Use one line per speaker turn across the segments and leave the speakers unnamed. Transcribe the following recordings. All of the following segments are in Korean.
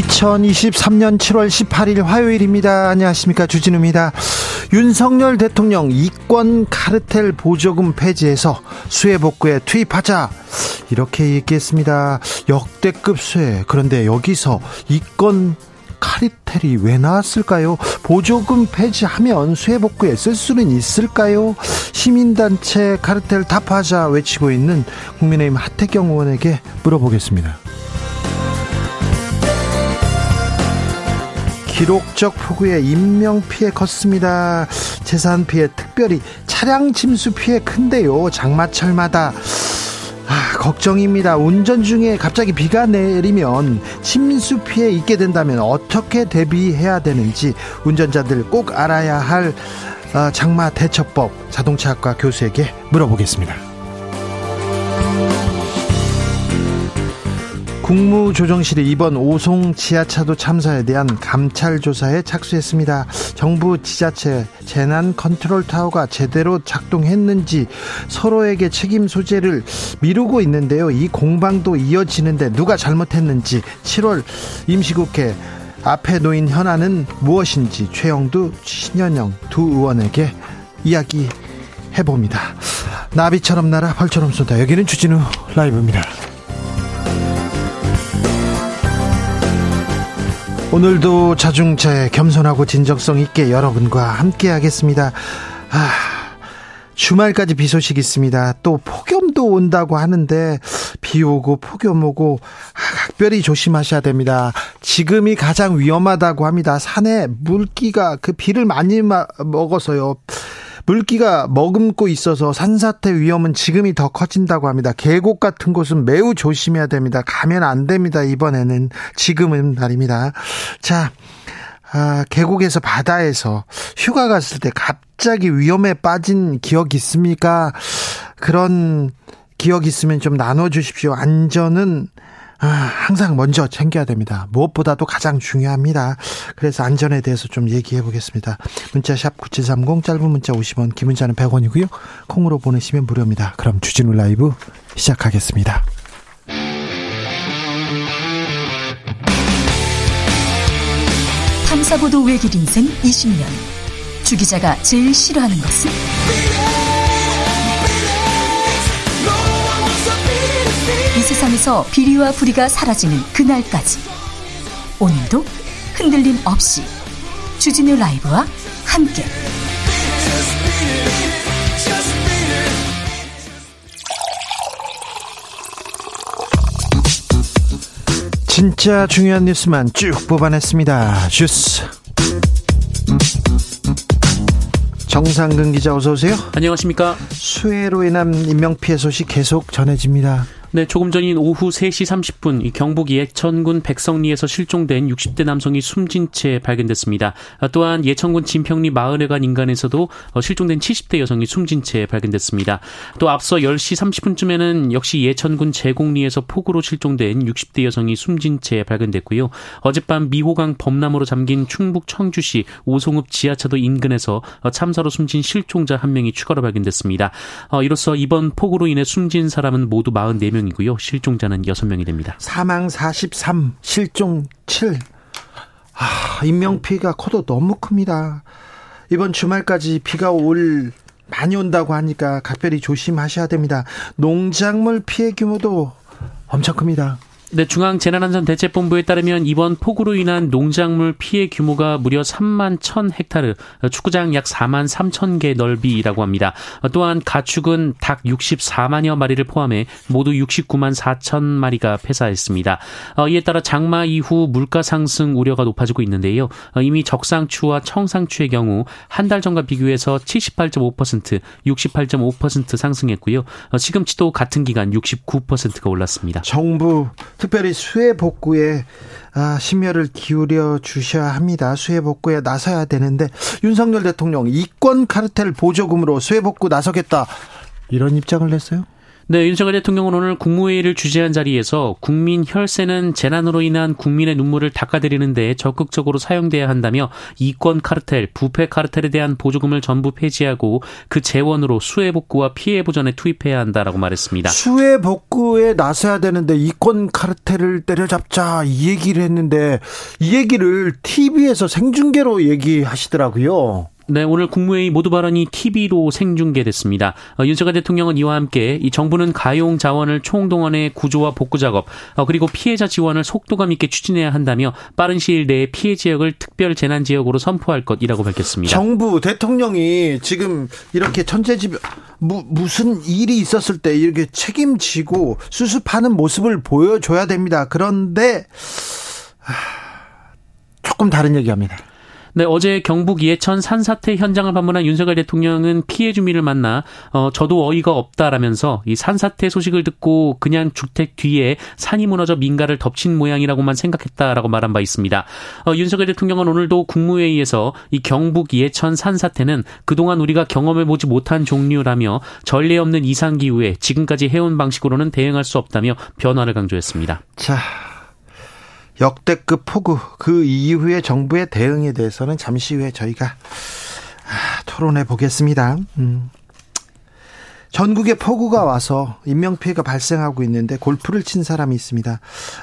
2023년 7월 18일 화요일입니다. 안녕하십니까. 주진우입니다. 윤석열 대통령 이권 카르텔 보조금 폐지해서 수해 복구에 투입하자. 이렇게 얘기했습니다. 역대급 수해. 그런데 여기서 이권 카르텔이 왜 나왔을까요? 보조금 폐지하면 수해 복구에 쓸 수는 있을까요? 시민단체 카르텔 답하자 외치고 있는 국민의힘 하태경 의원에게 물어보겠습니다. 기록적 폭우에 인명 피해 컸습니다. 재산 피해 특별히 차량 침수 피해 큰데요. 장마철마다 아, 걱정입니다. 운전 중에 갑자기 비가 내리면 침수 피해 있게 된다면 어떻게 대비해야 되는지 운전자들 꼭 알아야 할 어, 장마 대처법 자동차학과 교수에게 물어보겠습니다. 국무조정실이 이번 오송 지하차도 참사에 대한 감찰 조사에 착수했습니다. 정부 지자체 재난 컨트롤 타워가 제대로 작동했는지 서로에게 책임 소재를 미루고 있는데요. 이 공방도 이어지는데 누가 잘못했는지 7월 임시국회 앞에 놓인 현안은 무엇인지 최영두, 신현영 두 의원에게 이야기 해봅니다. 나비처럼 날아 벌처럼 쏜다. 여기는 주진우 라이브입니다. 오늘도 자중차에 겸손하고 진정성 있게 여러분과 함께 하겠습니다. 아, 주말까지 비 소식 있습니다. 또 폭염도 온다고 하는데 비 오고 폭염 오고 아, 각별히 조심하셔야 됩니다. 지금이 가장 위험하다고 합니다. 산에 물기가 그 비를 많이 먹어서요. 물기가 머금고 있어서 산사태 위험은 지금이 더 커진다고 합니다. 계곡 같은 곳은 매우 조심해야 됩니다. 가면 안 됩니다. 이번에는 지금은 말입니다. 자, 아, 계곡에서 바다에서 휴가 갔을 때 갑자기 위험에 빠진 기억 있습니까? 그런 기억 있으면 좀 나눠 주십시오. 안전은 아, 항상 먼저 챙겨야 됩니다. 무엇보다도 가장 중요합니다. 그래서 안전에 대해서 좀 얘기해 보겠습니다. 문자샵 9730 짧은 문자 50원 긴 문자는 100원이고요. 콩으로 보내시면 무료입니다. 그럼 주진우 라이브 시작하겠습니다.
탐사보도 외길 인생 20년 주 기자가 제일 싫어하는 것은? 세상에서 비리와 부리가 사라지는 그날까지 오늘도 흔들림 없이 주진우 라이브와 함께
진짜 중요한 뉴스만 쭉 뽑아냈습니다. 주스 정상근 기자 어서 오세요.
안녕하십니까.
수해로 인한 인명 피해 소식 계속 전해집니다.
네, 조금 전인 오후 3시 30분 이 경북 예천군 백성리에서 실종된 60대 남성이 숨진 채 발견됐습니다. 또한 예천군 진평리 마을회관 인간에서도 어, 실종된 70대 여성이 숨진 채 발견됐습니다. 또 앞서 10시 30분쯤에는 역시 예천군 제공리에서 폭우로 실종된 60대 여성이 숨진 채 발견됐고요. 어젯밤 미호강 범람으로 잠긴 충북 청주시 오송읍 지하차도 인근에서 어, 참사로 숨진 실종자 한 명이 추가로 발견됐습니다. 어, 이로써 이번 폭우로 인해 숨진 사람은 모두 44명 1 명이고요. 실종자는 6명이 됩니다.
사망 43, 실종 7. 아, 인명피해가 커도 너무 큽니다. 이번 주말까지 비가 올 많이 온다고 하니까 각별히 조심하셔야 됩니다. 농작물 피해 규모도 엄청 큽니다.
네, 중앙재난안전대책본부에 따르면 이번 폭우로 인한 농작물 피해 규모가 무려 3만 1천 헥타르, 축구장 약 4만 3천 개 넓이라고 합니다. 또한 가축은 닭 64만여 마리를 포함해 모두 69만 4천 마리가 폐사했습니다. 어, 이에 따라 장마 이후 물가 상승 우려가 높아지고 있는데요. 어, 이미 적상추와 청상추의 경우 한 달 전과 비교해서 78.5%, 68.5% 상승했고요. 어, 시금치도 같은 기간 69%가 올랐습니다.
정부 특별히 수해 복구에 아, 심혈을 기울여 주셔야 합니다. 수해 복구에 나서야 되는데 윤석열 대통령 이권 카르텔 보조금으로 수해 복구 나서겠다 이런 입장을 냈어요.
네, 윤석열 대통령은 오늘 국무회의를 주재한 자리에서 국민 혈세는 재난으로 인한 국민의 눈물을 닦아드리는 데 적극적으로 사용돼야 한다며 이권 카르텔, 부패 카르텔에 대한 보조금을 전부 폐지하고 그 재원으로 수해 복구와 피해 보전에 투입해야 한다라고 말했습니다.
수해 복구에 나서야 되는데 이권 카르텔을 때려잡자 이 얘기를 했는데 이 얘기를 TV에서 생중계로 얘기하시더라고요.
네, 오늘 국무회의 모두 발언이 TV로 생중계됐습니다. 어, 윤석열 대통령은 이와 함께 이 정부는 가용 자원을 총동원해 구조와 복구 작업 어, 그리고 피해자 지원을 속도감 있게 추진해야 한다며 빠른 시일 내에 피해 지역을 특별 재난 지역으로 선포할 것이라고 밝혔습니다.
정부 대통령이 지금 이렇게 천재지변 무, 무슨 일이 있었을 때 이렇게 책임지고 수습하는 모습을 보여줘야 됩니다. 그런데 하, 조금 다른 얘기합니다.
네, 어제 경북 예천 산사태 현장을 방문한 윤석열 대통령은 피해 주민을 만나 어 저도 어이가 없다라면서 이 산사태 소식을 듣고 그냥 주택 뒤에 산이 무너져 민가를 덮친 모양이라고만 생각했다라고 말한 바 있습니다. 어, 윤석열 대통령은 오늘도 국무회의에서 이 경북 예천 산사태는 그동안 우리가 경험해 보지 못한 종류라며 전례 없는 이상 기후에 지금까지 해온 방식으로는 대응할 수 없다며 변화를 강조했습니다.
자, 역대급 폭우 그 이후에 정부의 대응에 대해서는 잠시 후에 저희가 아, 토론해 보겠습니다. 음. 전국에 폭우가 와서 인명피해가 발생하고 있는데 골프를 친 사람이 있습니다.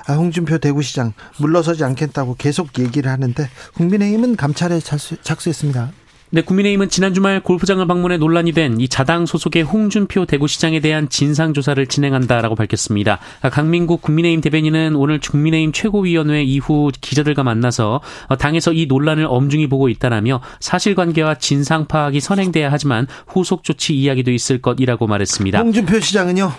아, 홍준표 대구시장 물러서지 않겠다고 계속 얘기를 하는데 국민의힘은 감찰에 착수했습니다.
네, 국민의힘은 지난 주말 골프장을 방문해 논란이 된 이 자당 소속의 홍준표 대구시장에 대한 진상조사를 진행한다라고 밝혔습니다. 강민국 국민의힘 대변인은 오늘 국민의힘 최고위원회 이후 기자들과 만나서 당에서 이 논란을 엄중히 보고 있다라며 사실관계와 진상 파악이 선행돼야 하지만 후속 조치 이야기도 있을 것이라고 말했습니다.
홍준표 시장은요?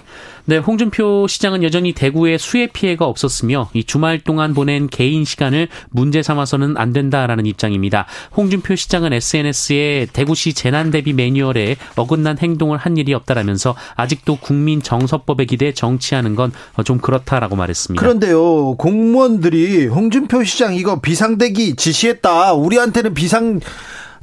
네, 홍준표 시장은 여전히 대구에 수해 피해가 없었으며 이 주말 동안 보낸 개인 시간을 문제 삼아서는 안 된다라는 입장입니다. 홍준표 시장은 SNS 에 대구시 재난 대비 매뉴얼에 어긋난 행동을 한 일이 없다라면서 아직도 국민 정서법에 기대 정치하는 건 좀 그렇다라고 말했습니다.
그런데요, 공무원들이 홍준표 시장 이거 비상대기 지시했다. 우리한테는 비상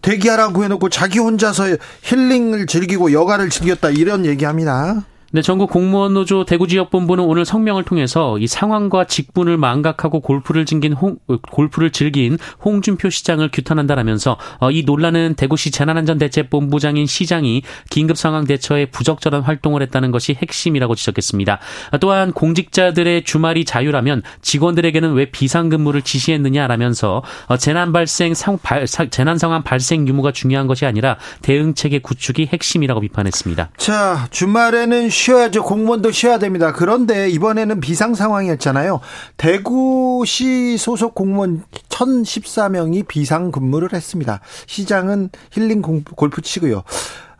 대기하라고 해놓고 자기 혼자서 힐링을 즐기고 여가를 즐겼다 이런 얘기합니다.
네, 전국 공무원 노조 대구 지역 본부는 오늘 성명을 통해서 이 상황과 직분을 망각하고 골프를 즐긴 홍 골프를 즐긴 홍준표 시장을 규탄한다라면서 어, 이 논란은 대구시 재난안전대책본부장인 시장이 긴급 상황 대처에 부적절한 활동을 했다는 것이 핵심이라고 지적했습니다. 또한 공직자들의 주말이 자유라면 직원들에게는 왜 비상근무를 지시했느냐라면서 어, 재난 발생 상 발, 재난 상황 발생 유무가 중요한 것이 아니라 대응 체계 구축이 핵심이라고 비판했습니다.
자, 주말에는 쉬어야죠. 공무원도 쉬어야 됩니다. 그런데 이번에는 비상 상황이었잖아요. 대구시 소속 공무원 1014명이 비상 근무를 했습니다. 시장은 힐링 골프 치고요.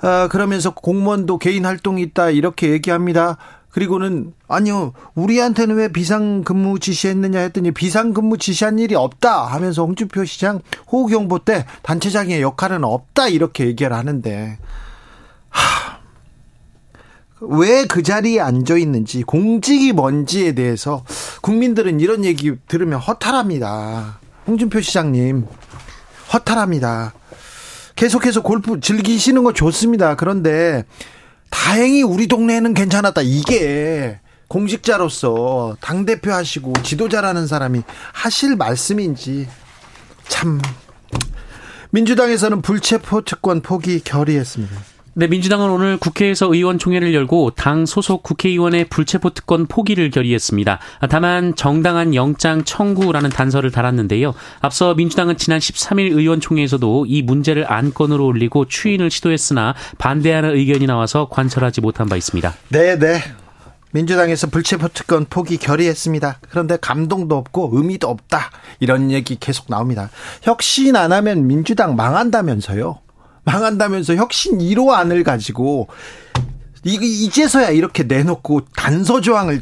아, 그러면서 공무원도 개인 활동이 있다 이렇게 얘기합니다. 그리고는 아니요 우리한테는 왜 비상근무 지시했느냐 했더니 비상근무 지시한 일이 없다 하면서 홍준표 시장 호우경보 때 단체장의 역할은 없다 이렇게 얘기를 하는데 하, 왜 그 자리에 앉아 있는지 공직이 뭔지에 대해서 국민들은 이런 얘기 들으면 허탈합니다. 홍준표 시장님 허탈합니다. 계속해서 골프 즐기시는 거 좋습니다. 그런데 다행히 우리 동네에는 괜찮았다. 이게 공직자로서 당대표 하시고 지도자라는 사람이 하실 말씀인지 참 민주당에서는 불체포 특권 포기 결의했습니다.
네, 민주당은 오늘 국회에서 의원총회를 열고 당 소속 국회의원의 불체포 특권 포기를 결의했습니다. 다만 정당한 영장 청구라는 단서를 달았는데요. 앞서 민주당은 지난 13일 의원총회에서도 이 문제를 안건으로 올리고 추인을 시도했으나 반대하는 의견이 나와서 관철하지 못한 바 있습니다.
네, 네. 민주당에서 불체포 특권 포기 결의했습니다. 그런데 감동도 없고 의미도 없다. 이런 얘기 계속 나옵니다. 혁신 안 하면 민주당 망한다면서요. 망한다면서 혁신 1호 안을 가지고 이제서야 이렇게 내놓고 단서 조항을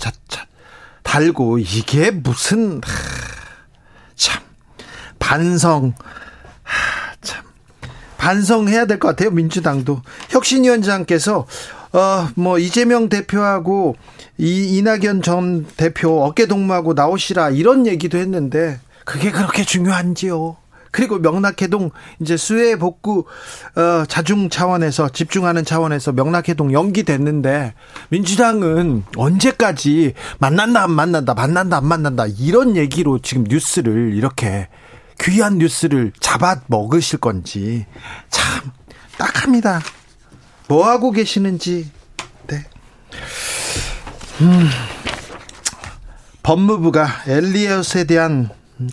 달고 이게 무슨 하, 참. 반성. 하, 참. 반성해야 될 것 같아요 민주당도. 혁신위원장께서 어뭐 이재명 대표하고 이 이낙연 전 대표 어깨 동무하고 나오시라 이런 얘기도 했는데 그게 그렇게 중요한지요? 그리고 명락해동 이제 수해 복구 어, 자중 차원에서 집중하는 차원에서 명락해동 연기됐는데 민주당은 언제까지 만난다 안 만난다 만난다 안 만난다 이런 얘기로 지금 뉴스를 이렇게 귀한 뉴스를 잡아 먹으실 건지 참 딱합니다. 뭐 하고 계시는지 네. 음. 법무부가 엘리엇에 대한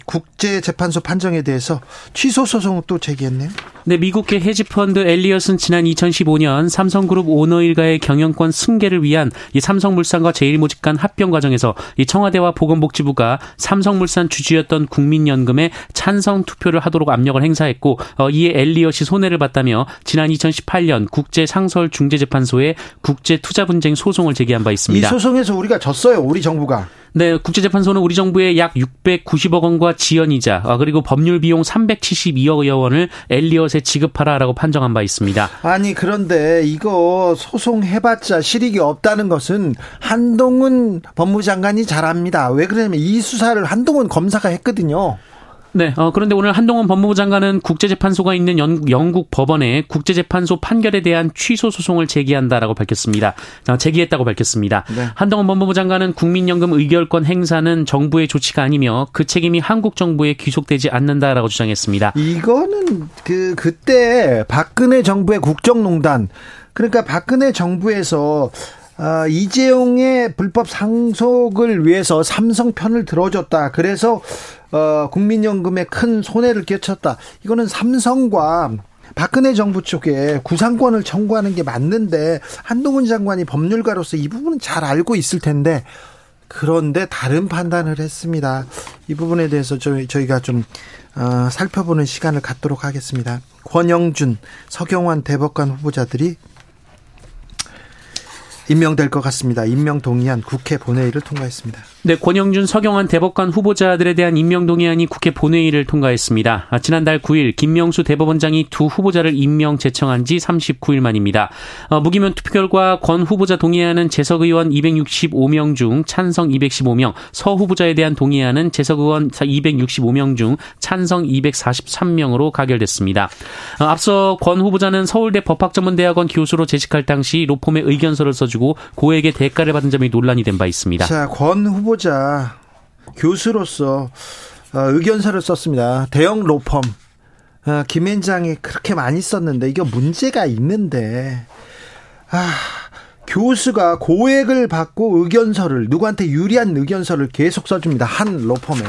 국제재판소 판정에 대해서 취소 소송을 또 제기했네요.
네, 미국계 헤지펀드 엘리엇은 지난 2015년 삼성그룹 오너 일가의 경영권 승계를 위한 이 삼성물산과 제일모직 간 합병 과정에서 이 청와대와 보건복지부가 삼성물산 주주였던 국민연금에 찬성 투표를 하도록 압력을 행사했고 어, 이에 엘리엇이 손해를 봤다며 지난 2018년 국제상설중재재판소에 국제투자분쟁 소송을 제기한 바 있습니다.
이 소송에서 우리가 졌어요. 우리 정부가.
네, 국제재판소는 우리 정부의 약 690억 원과 지연이자 아, 그리고 법률 비용 372억 원을 엘리엇에 지급하라라고 판정한 바 있습니다.
아니 그런데 이거 소송해봤자 실익이 없다는 것은 한동훈 법무장관이 잘합니다. 왜 그러냐면 이 수사를 한동훈 검사가 했거든요.
네, 어, 그런데 오늘 한동훈 법무부 장관은 국제재판소가 있는 연, 영국 법원에 국제재판소 판결에 대한 취소 소송을 제기한다라고 밝혔습니다. 어, 제기했다고 밝혔습니다. 네. 한동훈 법무부 장관은 국민연금 의결권 행사는 정부의 조치가 아니며 그 책임이 한국 정부에 귀속되지 않는다라고 주장했습니다.
이거는 그 그때 박근혜 정부의 국정농단 그러니까 박근혜 정부에서 아, 이재용의 불법 상속을 위해서 삼성 편을 들어줬다. 그래서 어, 국민연금에 큰 손해를 끼쳤다. 이거는 삼성과 박근혜 정부 쪽에 구상권을 청구하는 게 맞는데 한동훈 장관이 법률가로서 이 부분은 잘 알고 있을 텐데 그런데 다른 판단을 했습니다. 이 부분에 대해서 저희, 저희가 좀 어, 살펴보는 시간을 갖도록 하겠습니다. 권영준, 서경환 대법관 후보자들이 임명될 것 같습니다. 임명 동의안 국회 본회의를 통과했습니다.
네, 권영준, 서경환 대법관 후보자들에 대한 임명 동의안이 국회 본회의를 통과했습니다. 아, 지난달 9일 김명수 대법원장이 두 후보자를 임명 제청한 지 39일 만입니다. 어, 무기명 투표 결과 권 후보자 동의안은 재석 의원 265명 중 찬성 215명, 서 후보자에 대한 동의안은 재석 의원 265명 중 찬성 243명으로 가결됐습니다. 어, 앞서 권 후보자는 서울대 법학전문대학원 교수로 재직할 당시 로펌의 의견서를 써 가지고 고액의 대가를 받은 점이 논란이 된 바 있습니다.
자, 권 후보자 교수로서 어, 의견서를 썼습니다. 대형 로펌 어, 김앤장이 그렇게 많이 썼는데 이거 문제가 있는데 아 교수가 고액을 받고 의견서를 누구한테 유리한 의견서를 계속 써줍니다. 한 로펌에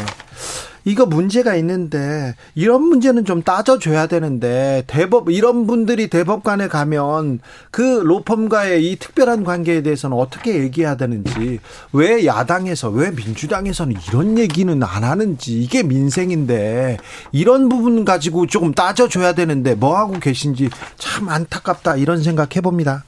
이거 문제가 있는데 이런 문제는 좀 따져줘야 되는데 대법 이런 분들이 대법관에 가면 그 로펌과의 이 특별한 관계에 대해서는 어떻게 얘기해야 되는지 왜 야당에서 왜 민주당에서는 이런 얘기는 안 하는지 이게 민생인데 이런 부분 가지고 조금 따져줘야 되는데 뭐 하고 계신지 참 안타깝다 이런 생각 해봅니다.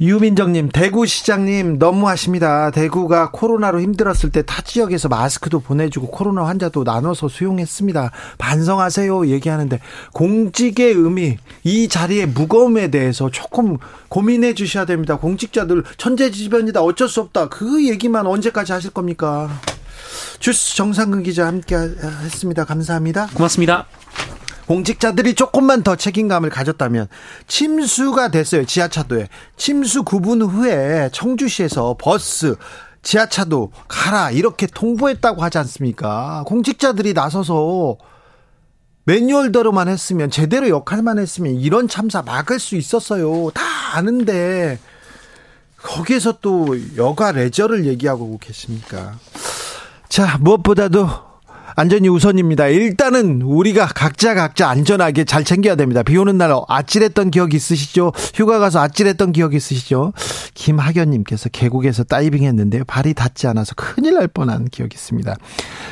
유민정님, 대구시장님, 너무하십니다. 대구가 코로나로 힘들었을 때 타 지역에서 마스크도 보내주고 코로나 환자도 나눠서 수용했습니다. 반성하세요. 얘기하는데, 공직의 의미, 이 자리의 무거움에 대해서 조금 고민해 주셔야 됩니다. 공직자들 천재지변이다. 어쩔 수 없다. 그 얘기만 언제까지 하실 겁니까? 주스 정상근 기자 함께 했습니다. 감사합니다.
고맙습니다.
공직자들이 조금만 더 책임감을 가졌다면 침수가 됐어요. 지하차도에. 침수 9분 후에 청주시에서 버스 지하차도 가라 이렇게 통보했다고 하지 않습니까? 공직자들이 나서서 매뉴얼대로만 했으면 제대로 역할만 했으면 이런 참사 막을 수 있었어요. 다 아는데 거기에서 또 여가 레저를 얘기하고 계십니까? 자, 무엇보다도 안전이 우선입니다. 일단은 우리가 각자 각자 안전하게 잘 챙겨야 됩니다. 비 오는 날 아찔했던 기억 있으시죠? 휴가 가서 아찔했던 기억 있으시죠? 김학연님께서 계곡에서 다이빙 했는데요. 발이 닿지 않아서 큰일 날 뻔한 기억이 있습니다.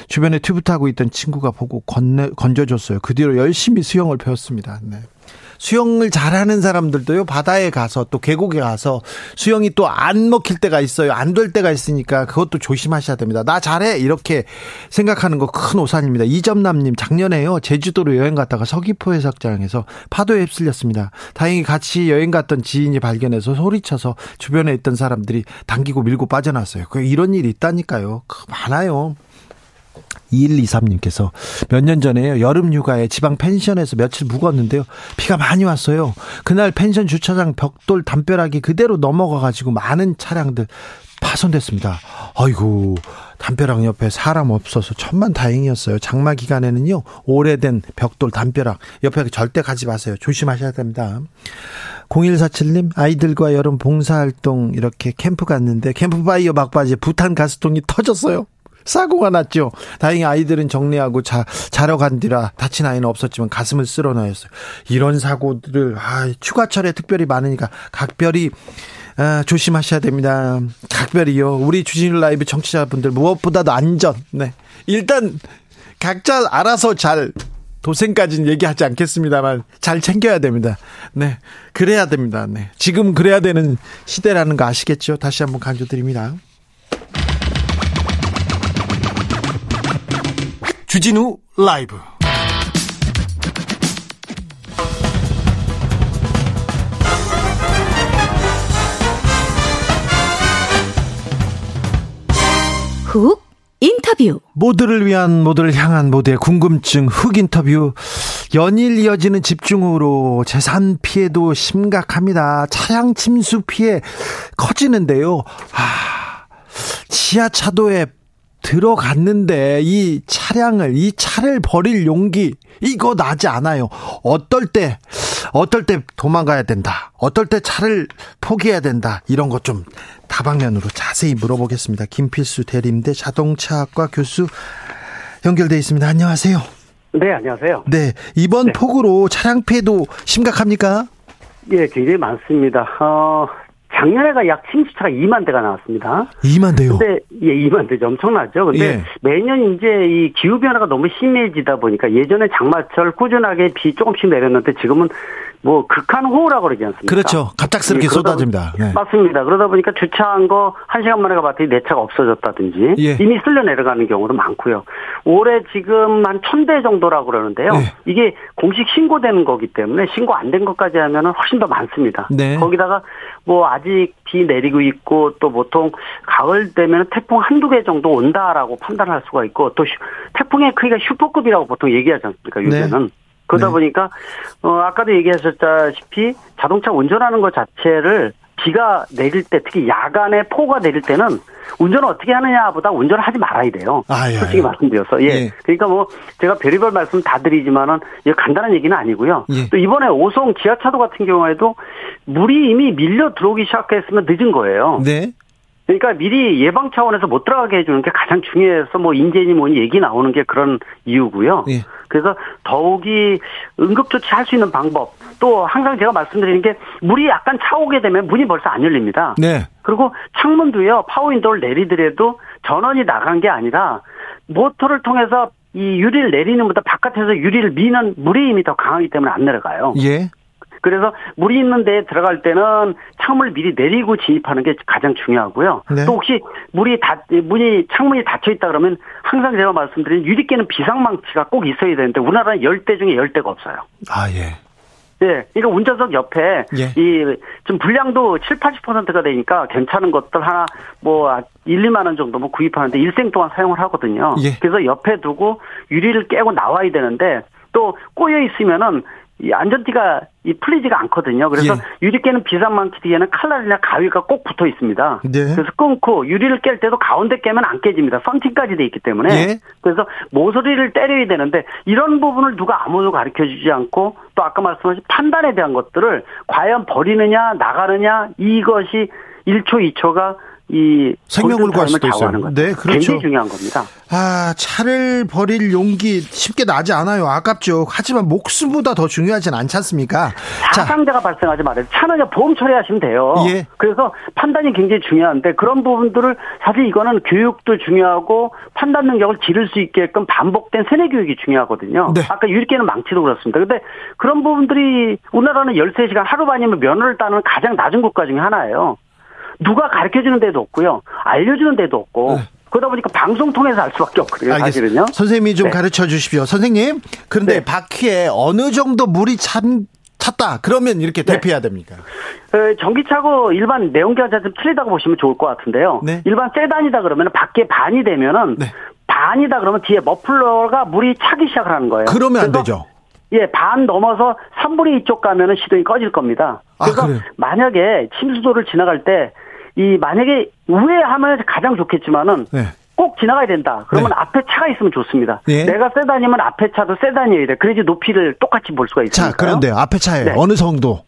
주변에 튜브 타고 있던 친구가 보고 건네, 건져줬어요. 그 뒤로 열심히 수영을 배웠습니다. 네. 수영을 잘하는 사람들도요 바다에 가서 또 계곡에 가서 수영이 또 안 먹힐 때가 있어요. 안 될 때가 있으니까 그것도 조심하셔야 됩니다. 나 잘해! 이렇게 생각하는 거 큰 오산입니다. 이점남님 작년에요 제주도로 여행 갔다가 서귀포 해석장에서 파도에 휩쓸렸습니다. 다행히 같이 여행 갔던 지인이 발견해서 소리쳐서 주변에 있던 사람들이 당기고 밀고 빠져났어요. 그 이런 일이 있다니까요. 많아요 2123님께서 몇 년 전에요. 여름 휴가에 지방 펜션에서 며칠 묵었는데요. 비가 많이 왔어요. 그날 펜션 주차장 벽돌 담벼락이 그대로 넘어가 가지고 많은 차량들 파손됐습니다. 아이고, 담벼락 옆에 사람 없어서 천만 다행이었어요. 장마 기간에는요, 오래된 벽돌 담벼락 옆에 절대 가지 마세요. 조심하셔야 됩니다. 0147님, 아이들과 여름 봉사활동 이렇게 캠프 갔는데, 캠프바이어 막바지에 부탄 가스통이 터졌어요. 사고가 났죠. 다행히 아이들은 정리하고 자, 자러 간 뒤라 다친 아이는 없었지만 가슴을 쓸어넣었어요. 이런 사고들을 아, 휴가철에 특별히 많으니까 각별히 아, 조심하셔야 됩니다. 각별히요. 우리 주진우 라이브 청취자분들 무엇보다도 안전. 네. 일단 각자 알아서 잘 도생까지는 얘기하지 않겠습니다만 잘 챙겨야 됩니다. 네. 그래야 됩니다. 네. 지금 그래야 되는 시대라는 거 아시겠죠? 다시 한번 강조드립니다. 주진우 라이브
훅 인터뷰
모두를 위한 모두를 향한 모두의 궁금증 훅 인터뷰 연일 이어지는 집중으로 재산 피해도 심각합니다. 차량 침수 피해 커지는데요. 아, 지하차도에 들어갔는데 이 차량을 이 차를 버릴 용기 이거 나지 않아요. 어떨 때 어떨 때 도망가야 된다. 어떨 때 차를 포기해야 된다. 이런 것 좀 다방면으로 자세히 물어보겠습니다. 김필수 대림대 자동차학과 교수 연결돼 있습니다. 안녕하세요.
네, 안녕하세요.
네, 이번 네. 폭우로 차량 피해도 심각합니까?
예, 굉장히 많습니다. 어, 작년에가 약 침수차가 2만 대가 나왔습니다.
2만 대요?
근데, 예, 2만 대죠. 엄청나죠. 근데 예. 매년 이제 이 기후 변화가 너무 심해지다 보니까 예전에 장마철 꾸준하게 비 조금씩 내렸는데 지금은 뭐 극한 호우라고 그러지 않습니까?
그렇죠. 갑작스럽게 예, 쏟아집니다.
네. 맞습니다. 그러다 보니까 주차한 거 한 시간 만에 가봤더니 내 차가 없어졌다든지 예. 이미 쓸려 내려가는 경우도 많고요. 올해 지금 한 천 대 정도라고 그러는데요. 예. 이게 공식 신고되는 거기 때문에 신고 안 된 것까지 하면 훨씬 더 많습니다. 네. 거기다가 뭐 아직 비 내리고 있고 또 보통 가을 되면 태풍 한두 개 정도 온다라고 판단할 수가 있고 또 태풍의 크기가 슈퍼급이라고 보통 얘기하지 않습니까? 요새는. 네. 그러다 네. 보니까 어 아까도 얘기하셨다시피 자동차 운전하는 것 자체를 비가 내릴 때 특히 야간에 폭우가 내릴 때는 운전을 어떻게 하느냐보다 운전을 하지 말아야 돼요. 아, 예, 솔직히 예. 말씀드려서 예. 예. 그러니까 뭐 제가 별의별 말씀 다 드리지만은 간단한 얘기는 아니고요. 예. 또 이번에 오송 지하차도 같은 경우에도 물이 이미 밀려 들어오기 시작했으면 늦은 거예요. 네. 그러니까 미리 예방 차원에서 못 들어가게 해주는 게 가장 중요해서 뭐 인재니 뭐니 얘기 나오는 게 그런 이유고요. 예. 그래서 더욱이 응급조치 할 수 있는 방법 또 항상 제가 말씀드리는 게 물이 약간 차오게 되면 문이 벌써 안 열립니다. 네. 그리고 창문도요 파워윈도우를 내리더라도 전원이 나간 게 아니라 모터를 통해서 이 유리를 내리는 것보다 바깥에서 유리를 미는 물의 힘이 더 강하기 때문에 안 내려가요. 예. 그래서 물이 있는 데에 들어갈 때는 창문을 미리 내리고 진입하는 게 가장 중요하고요. 네. 또 혹시 물이 닫, 문이, 창문이 닫혀 있다 그러면 항상 제가 말씀드린 유리 깨는 비상망치가 꼭 있어야 되는데 우리나라는 10대 중에 10대가 없어요.
아, 예.
네, 그러니까 운전석 옆에 예. 이좀 분량도 7, 80%가 되니까 괜찮은 것들 하나 뭐 1, 2만 원 정도 뭐 구입하는데 일생 동안 사용을 하거든요. 예. 그래서 옆에 두고 유리를 깨고 나와야 되는데 또 꼬여 있으면은 이 안전띠가 이 풀리지가 않거든요. 그래서 예. 유리 깨는 비상망치 뒤에는 칼날이나 가위가 꼭 붙어 있습니다. 네. 그래서 끊고 유리를 깰 때도 가운데 깨면 안 깨집니다. 썬팅까지 돼 있기 때문에. 예. 그래서 모서리를 때려야 되는데 이런 부분을 누가 아무도 가르쳐 주지 않고 또 아까 말씀하신 판단에 대한 것들을 과연 버리느냐 나가느냐 이것이 1초 2초가 이
생명을 구할 수도 있어요.
네, 그렇죠. 굉장히 중요한 겁니다.
아, 차를 버릴 용기 쉽게 나지 않아요. 아깝죠. 하지만 목숨보다 더 중요하진 않지 않습니까?
사상자가 발생하지 말아요. 차는 보험 처리하시면 돼요. 예. 그래서 판단이 굉장히 중요한데 그런 부분들을 사실 이거는 교육도 중요하고 판단 능력을 기를 수 있게끔 반복된 세뇌 교육이 중요하거든요. 네. 아까 유리개는 망치도 그렇습니다. 근데 그런 부분들이 우리나라는 13시간 하루 반이면 면허를 따는 가장 낮은 국가 중에 하나예요. 누가 가르쳐 주는 데도 없고요. 알려 주는 데도 없고. 네. 그러다 보니까 방송 통해서 알 수밖에 없거든요. 사실은요.
선생님이 좀 네. 가르쳐 주십시오. 선생님. 그런데 네. 바퀴에 어느 정도 물이 참 찼다. 그러면 이렇게 네. 대피해야 됩니까?
어, 전기차고 일반 내연기관차 좀 틀리다고 보시면 좋을 것 같은데요. 네. 일반 세단이다 그러면 밖에 반이 되면은 네. 반이다 그러면 뒤에 머플러가 물이 차기 시작을 하는 거예요.
그러면 안 되죠.
예, 반 넘어서 3분의 2쪽 가면은 시동이 꺼질 겁니다. 아, 그래서 아, 만약에 침수도를 지나갈 때 이 만약에 우회하면 가장 좋겠지만은 네. 꼭 지나가야 된다. 그러면 네. 앞에 차가 있으면 좋습니다. 네. 내가 세단이면 앞에 차도 세단이어야 돼. 그래야지 높이를 똑같이 볼 수가 있습니다.
자, 그런데 앞에 차에 네. 어느 정도?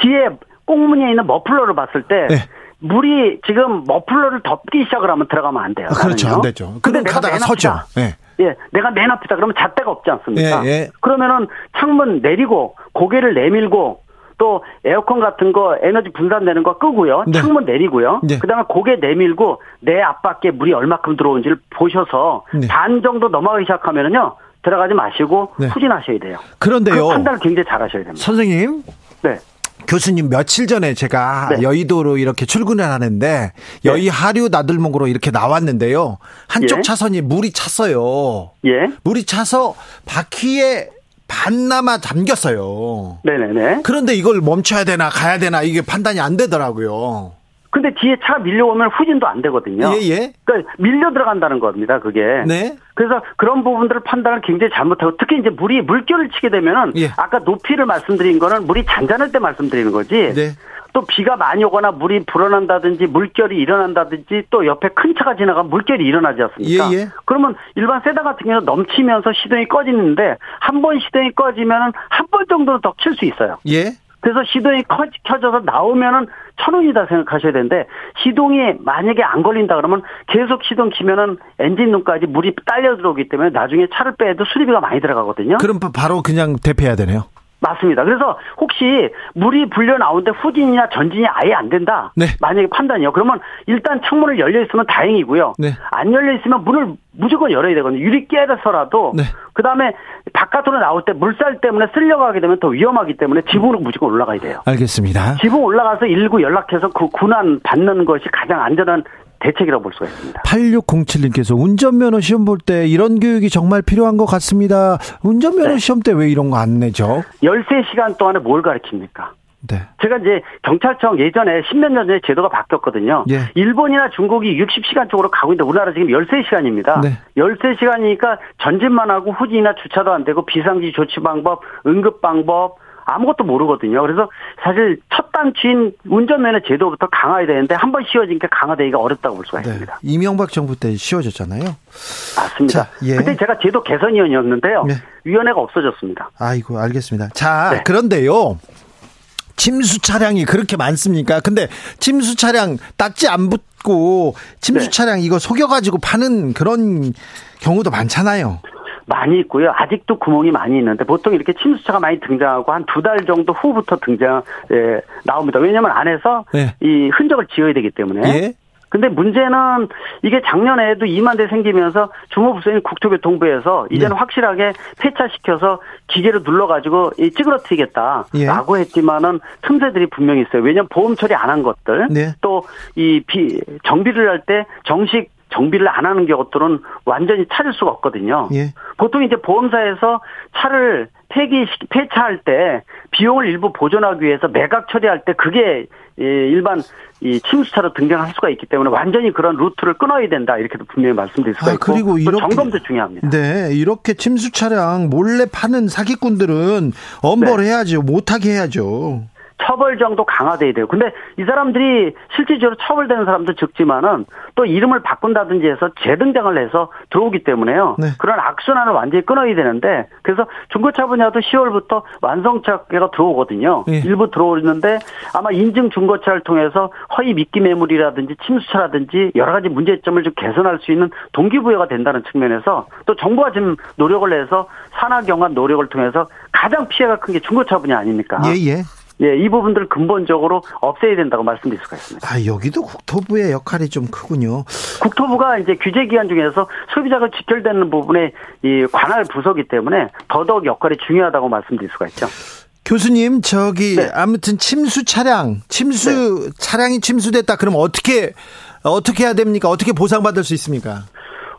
뒤에 꽁무니에 있는 머플러를 봤을 때 네. 물이 지금 머플러를 덮기 시작을 하면 들어가면 안 돼요.
아, 그렇죠. 안 되죠. 근데 내가 가다가 서죠. 네.
예, 내가 맨 앞이다 그러면 잣대가 없지 않습니까? 예, 예. 그러면은 창문 내리고 고개를 내밀고 또 에어컨 같은 거 에너지 분산되는 거 끄고요. 네. 창문 내리고요. 네. 그다음에 고개 내밀고 내 앞밖에 물이 얼마큼 들어온지를 보셔서 네. 반 정도 넘어가기 시작하면은요. 들어가지 마시고 네. 후진하셔야 돼요.
그런데요.
그 판단을 굉장히 잘 하셔야 됩니다.
선생님. 네. 교수님 며칠 전에 제가 네. 여의도로 이렇게 출근을 하는데 네. 여의 하류 나들목으로 이렇게 나왔는데요. 한쪽 예. 차선이 물이 찼어요. 예. 물이 차서 바퀴에 반나마 잠겼어요. 네네네. 그런데 이걸 멈춰야 되나 가야 되나 이게 판단이 안 되더라고요.
근데 뒤에 차가 밀려오면 후진도 안 되거든요. 예, 예. 그러니까 밀려 들어간다는 겁니다, 그게. 네. 그래서 그런 부분들을 판단을 굉장히 잘못하고 특히 이제 물이 물결을 치게 되면은 예. 아까 높이를 말씀드린 거는 물이 잔잔할 때 말씀드리는 거지. 네. 또 비가 많이 오거나 물이 불어난다든지 물결이 일어난다든지 또 옆에 큰 차가 지나가면 물결이 일어나지 않습니까? 예, 예. 그러면 일반 세단 같은 경우는 넘치면서 시동이 꺼지는데 한 번 시동이 꺼지면은 한번 정도는 더칠수 있어요. 예. 그래서 시동이 켜져서 나오면은 천 원이다 생각하셔야 되는데 시동이 만약에 안 걸린다 그러면 계속 시동 키면은 엔진룸까지 물이 딸려 들어오기 때문에 나중에 차를 빼도 수리비가 많이 들어가거든요.
그럼 바로 그냥 대피해야 되네요.
맞습니다. 그래서 혹시 물이 불려 나오는데 후진이나 전진이 아예 안 된다. 네. 만약에 판단이요. 그러면 일단 창문을 열려 있으면 다행이고요. 네. 안 열려 있으면 문을 무조건 열어야 되거든요. 유리 깨서라도 네. 그 다음에 바깥으로 나올 때 물살 때문에 쓸려가게 되면 더 위험하기 때문에 지붕으로 무조건 올라가야 돼요.
알겠습니다.
지붕 올라가서 일구 연락해서 그 군안 받는 것이 가장 안전한 대책이라고 볼 수가 있습니다.
8607님께서 운전면허 시험 볼 때 이런 교육이 정말 필요한 것 같습니다. 운전면허 네. 시험 때 왜 이런 거 안 내죠?
13시간 동안에 뭘 가르칩니까? 네. 제가 이제 경찰청 예전에 10몇 년 전에 제도가 바뀌었거든요. 예. 일본이나 중국이 60시간 쪽으로 가고 있는데 우리나라 지금 13시간입니다. 네. 13시간이니까 전진만 하고 후진이나 주차도 안 되고 비상지 조치 방법, 응급 방법, 아무것도 모르거든요. 그래서 사실 첫 단추인 운전면허 제도부터 강화해야 되는데 한 번 씌워지니까 강화되기가 어렵다고 볼 수가 네. 있습니다.
이명박 정부 때 씌워졌잖아요.
맞습니다. 자, 예. 그때 제가 제도 개선위원이었는데요. 네. 위원회가 없어졌습니다.
아이고 알겠습니다. 자 네. 그런데요. 침수 차량이 그렇게 많습니까? 근데 침수 차량 딱지 안 붙고 침수 네. 차량 이거 속여가지고 파는 그런 경우도 많잖아요.
많이 있고요. 아직도 구멍이 많이 있는데 보통 이렇게 침수차가 많이 등장하고 한 두 달 정도 후부터 등장 예, 나옵니다. 왜냐하면 안에서 네. 이 흔적을 지어야 되기 때문에. 예? 근데 문제는 이게 작년에도 2만 대 생기면서 주무부서인 국토교통부에서 이제는 네. 확실하게 폐차시켜서 기계로 눌러가지고 찌그러뜨리겠다라고 예. 했지만은 틈새들이 분명히 있어요. 왜냐하면 보험 처리 안 한 것들 네. 또이 정비를 할 때 정식 정비를 안 하는 것들은 완전히 찾을 수가 없거든요. 예. 보통 이제 보험사에서 차를 폐기 폐차할 때 비용을 일부 보존하기 위해서 매각 처리할 때 그게 일반 이 침수차로 등장할 수가 있기 때문에 완전히 그런 루트를 끊어야 된다 이렇게도 분명히 말씀드릴 수가 아, 있고 그리고 이렇게, 점검도 중요합니다.
네, 이렇게 침수 차량 몰래 파는 사기꾼들은 엄벌해야죠, 네. 못하게 해야죠.
처벌정도 강화돼야 돼요. 근데 이 사람들이 실질적으로 처벌되는 사람도 적지만은 또 이름을 바꾼다든지 해서 재등장을 해서 들어오기 때문에요. 네. 그런 악순환을 완전히 끊어야 되는데 그래서 중고차 분야도 10월부터 완성차가 들어오거든요. 네. 일부 들어오는데 아마 인증 중고차를 통해서 허위 미끼 매물이라든지 침수차라든지 여러 가지 문제점을 좀 개선할 수 있는 동기부여가 된다는 측면에서 또 정부가 지금 노력을 해서 산하 경관 노력을 통해서 가장 피해가 큰 게 중고차 분야 아닙니까?
예, 예.
예, 이 부분들 근본적으로 없애야 된다고 말씀드릴 수가 있습니다.
아, 여기도 국토부의 역할이 좀 크군요.
국토부가 이제 규제 기관 중에서 소비자가 직결되는 부분에 이 관할 부서기 때문에 더더욱 역할이 중요하다고 말씀드릴 수가 있죠.
교수님, 저기 네. 아무튼 침수 차량, 침수 네. 차량이 침수됐다. 그럼 어떻게 어떻게 해야 됩니까? 어떻게 보상받을 수 있습니까?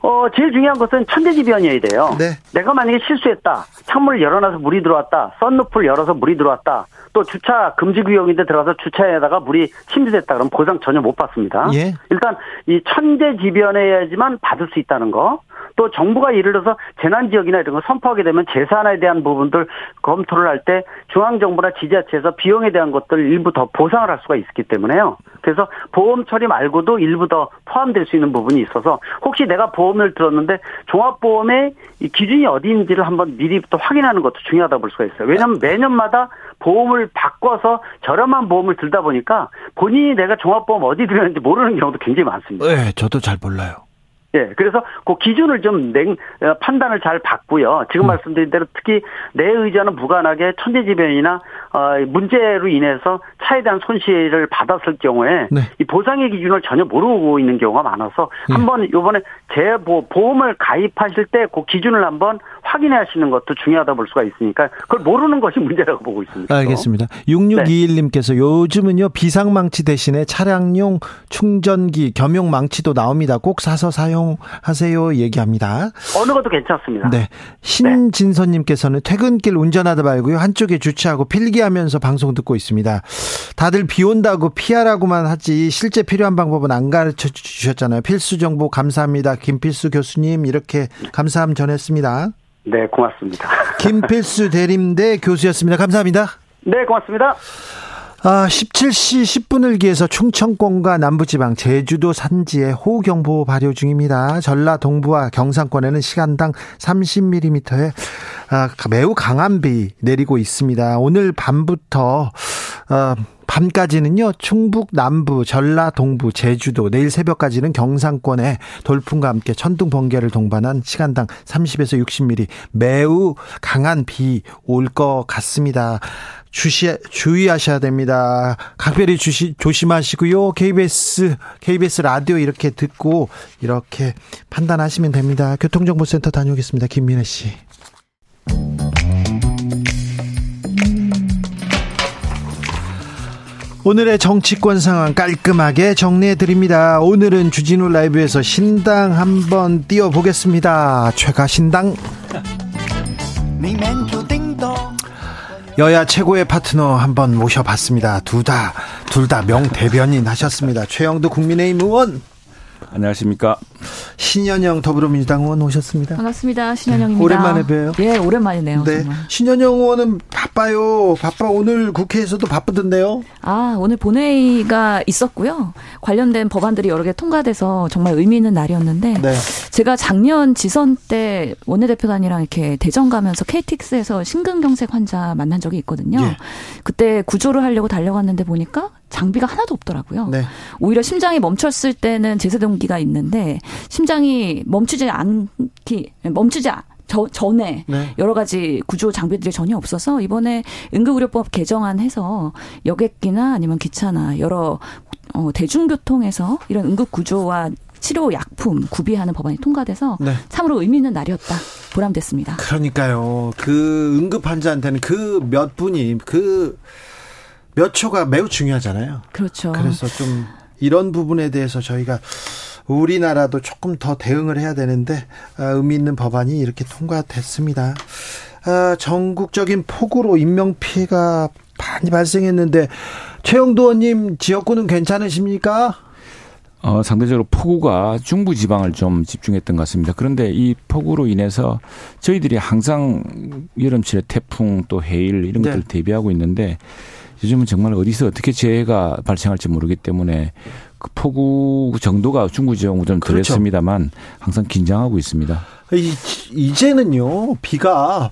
어, 제일 중요한 것은 천재지변이어야 돼요. 네. 내가 만약에 실수했다. 창문을 열어놔서 물이 들어왔다. 썬루프를 열어서 물이 들어왔다. 또 주차 금지 구역인데 들어가서 주차에다가 물이 침수됐다 그러면 보상 전혀 못 받습니다. 예. 일단 이 천재지변해야지만 받을 수 있다는 거. 또 정부가 예를 들어서 재난 지역이나 이런 거 선포하게 되면 재산에 대한 부분들 검토를 할 때 중앙 정부나 지자체에서 비용에 대한 것들 일부 더 보상을 할 수가 있기 때문에요. 그래서 보험 처리 말고도 일부 더 포함될 수 있는 부분이 있어서 혹시 내가 보험을 들었는데 종합보험의 기준이 어디인지를 한번 미리부터 확인하는 것도 중요하다 볼 수가 있어요. 왜냐하면 매년마다 보험을 바꿔서 저렴한 보험을 들다 보니까 본인이 내가 종합보험 어디 들었는지 모르는 경우도 굉장히 많습니다.
네, 저도 잘 몰라요.
예, 그래서 그 기준을 좀 냉, 어, 판단을 잘 받고요. 지금 음. 말씀드린 대로 특히 내 의자는 무관하게 천재지변이나 어, 문제로 인해서 차에 대한 손실을 받았을 경우에 네. 이 보상의 기준을 전혀 모르고 있는 경우가 많아서 음. 한번 요번에 재보 보험을 가입하실 때 그 기준을 한번 확인하시는 것도 중요하다 볼 수가 있으니까 그걸 모르는 것이 문제라고 보고 있습니다.
알겠습니다. 6621님께서 네. 요즘은요 비상망치 대신에 차량용 충전기 겸용 망치도 나옵니다. 꼭 사서 사용하세요 얘기합니다.
어느 것도 괜찮습니다.
네. 신진선님께서는 퇴근길 운전하다 말고요 한쪽에 주차하고 필기하면서 방송 듣고 있습니다. 다들 비 온다고 피하라고만 하지 실제 필요한 방법은 안 가르쳐 주셨잖아요. 필수 정보 감사합니다. 김필수 교수님 이렇게 감사함 전했습니다.
네, 고맙습니다.
김필수 대림대 교수였습니다. 감사합니다.
네, 고맙습니다.
아, 17시 10분을 기해서 충청권과 남부지방, 제주도 산지에 호우경보 발효 중입니다. 전라 동부와 경상권에는 시간당 30mm의 아, 매우 강한 비 내리고 있습니다. 오늘 밤부터 어, 밤까지는요, 충북 남부, 전라 동부, 제주도, 내일 새벽까지는 경상권에 돌풍과 함께 천둥 번개를 동반한 시간당 30에서 60mm 매우 강한 비 올 것 같습니다. 주시, 주의하셔야 됩니다. 각별히 주시, 조심하시고요. KBS, KBS 라디오 이렇게 듣고 이렇게 판단하시면 됩니다. 교통정보센터 다녀오겠습니다. 김민혜 씨. 오늘의 정치권 상황 깔끔하게 정리해 드립니다. 오늘은 주진우 라이브에서 신당 한번 띄워 보겠습니다. 최가 신당. 여야 최고의 파트너 한번 모셔봤습니다. 두 다, 둘 다 명대변인 하셨습니다. 최영도 국민의힘 의원.
안녕하십니까.
신현영 더불어민주당 의원 오셨습니다.
반갑습니다. 신현영입니다.
오랜만에 봬요.
예, 오랜만이네요. 네.
정말. 신현영 의원은 바빠요. 바빠. 오늘 국회에서도 바쁘던데요.
아, 오늘 본회의가 있었고요. 관련된 법안들이 여러 개 통과돼서 정말 의미 있는 날이었는데 네. 제가 작년 지선 때 원내대표단이랑 이렇게 대전 가면서 KTX에서 심근경색 환자 만난 적이 있거든요. 예. 그때 구조를 하려고 달려갔는데 보니까 장비가 하나도 없더라고요. 네. 오히려 심장이 멈췄을 때는 제세동기가 있는데 심장이 멈추지 않기 멈추지 저, 전에 네. 여러 가지 구조 장비들이 전혀 없어서 이번에 응급의료법 개정안해서 여객기나 아니면 기차나 여러 어, 대중교통에서 이런 응급 구조와 치료 약품 구비하는 법안이 통과돼서 네. 참으로 의미 있는 날이었다. 보람됐습니다.
그러니까요. 그 응급 환자한테는 그 몇 분이 그 몇 초가 매우 중요하잖아요.
그렇죠.
그래서 좀 이런 부분에 대해서 저희가 우리나라도 조금 더 대응을 해야 되는데 아, 의미 있는 법안이 이렇게 통과됐습니다. 아, 전국적인 폭우로 인명 피해가 많이 발생했는데 최영도 의원님 지역구는 괜찮으십니까?
어, 상대적으로 폭우가 중부 지방을 좀 집중했던 것 같습니다. 그런데 이 폭우로 인해서 저희들이 항상 여름철에 태풍 또 해일 이런 것들 네. 대비하고 있는데 요즘은 정말 어디서 어떻게 재해가 발생할지 모르기 때문에 그 폭우 정도가 중부 지역은 좀 그렇죠. 덜했습니다만 항상 긴장하고 있습니다.
이제는요 비가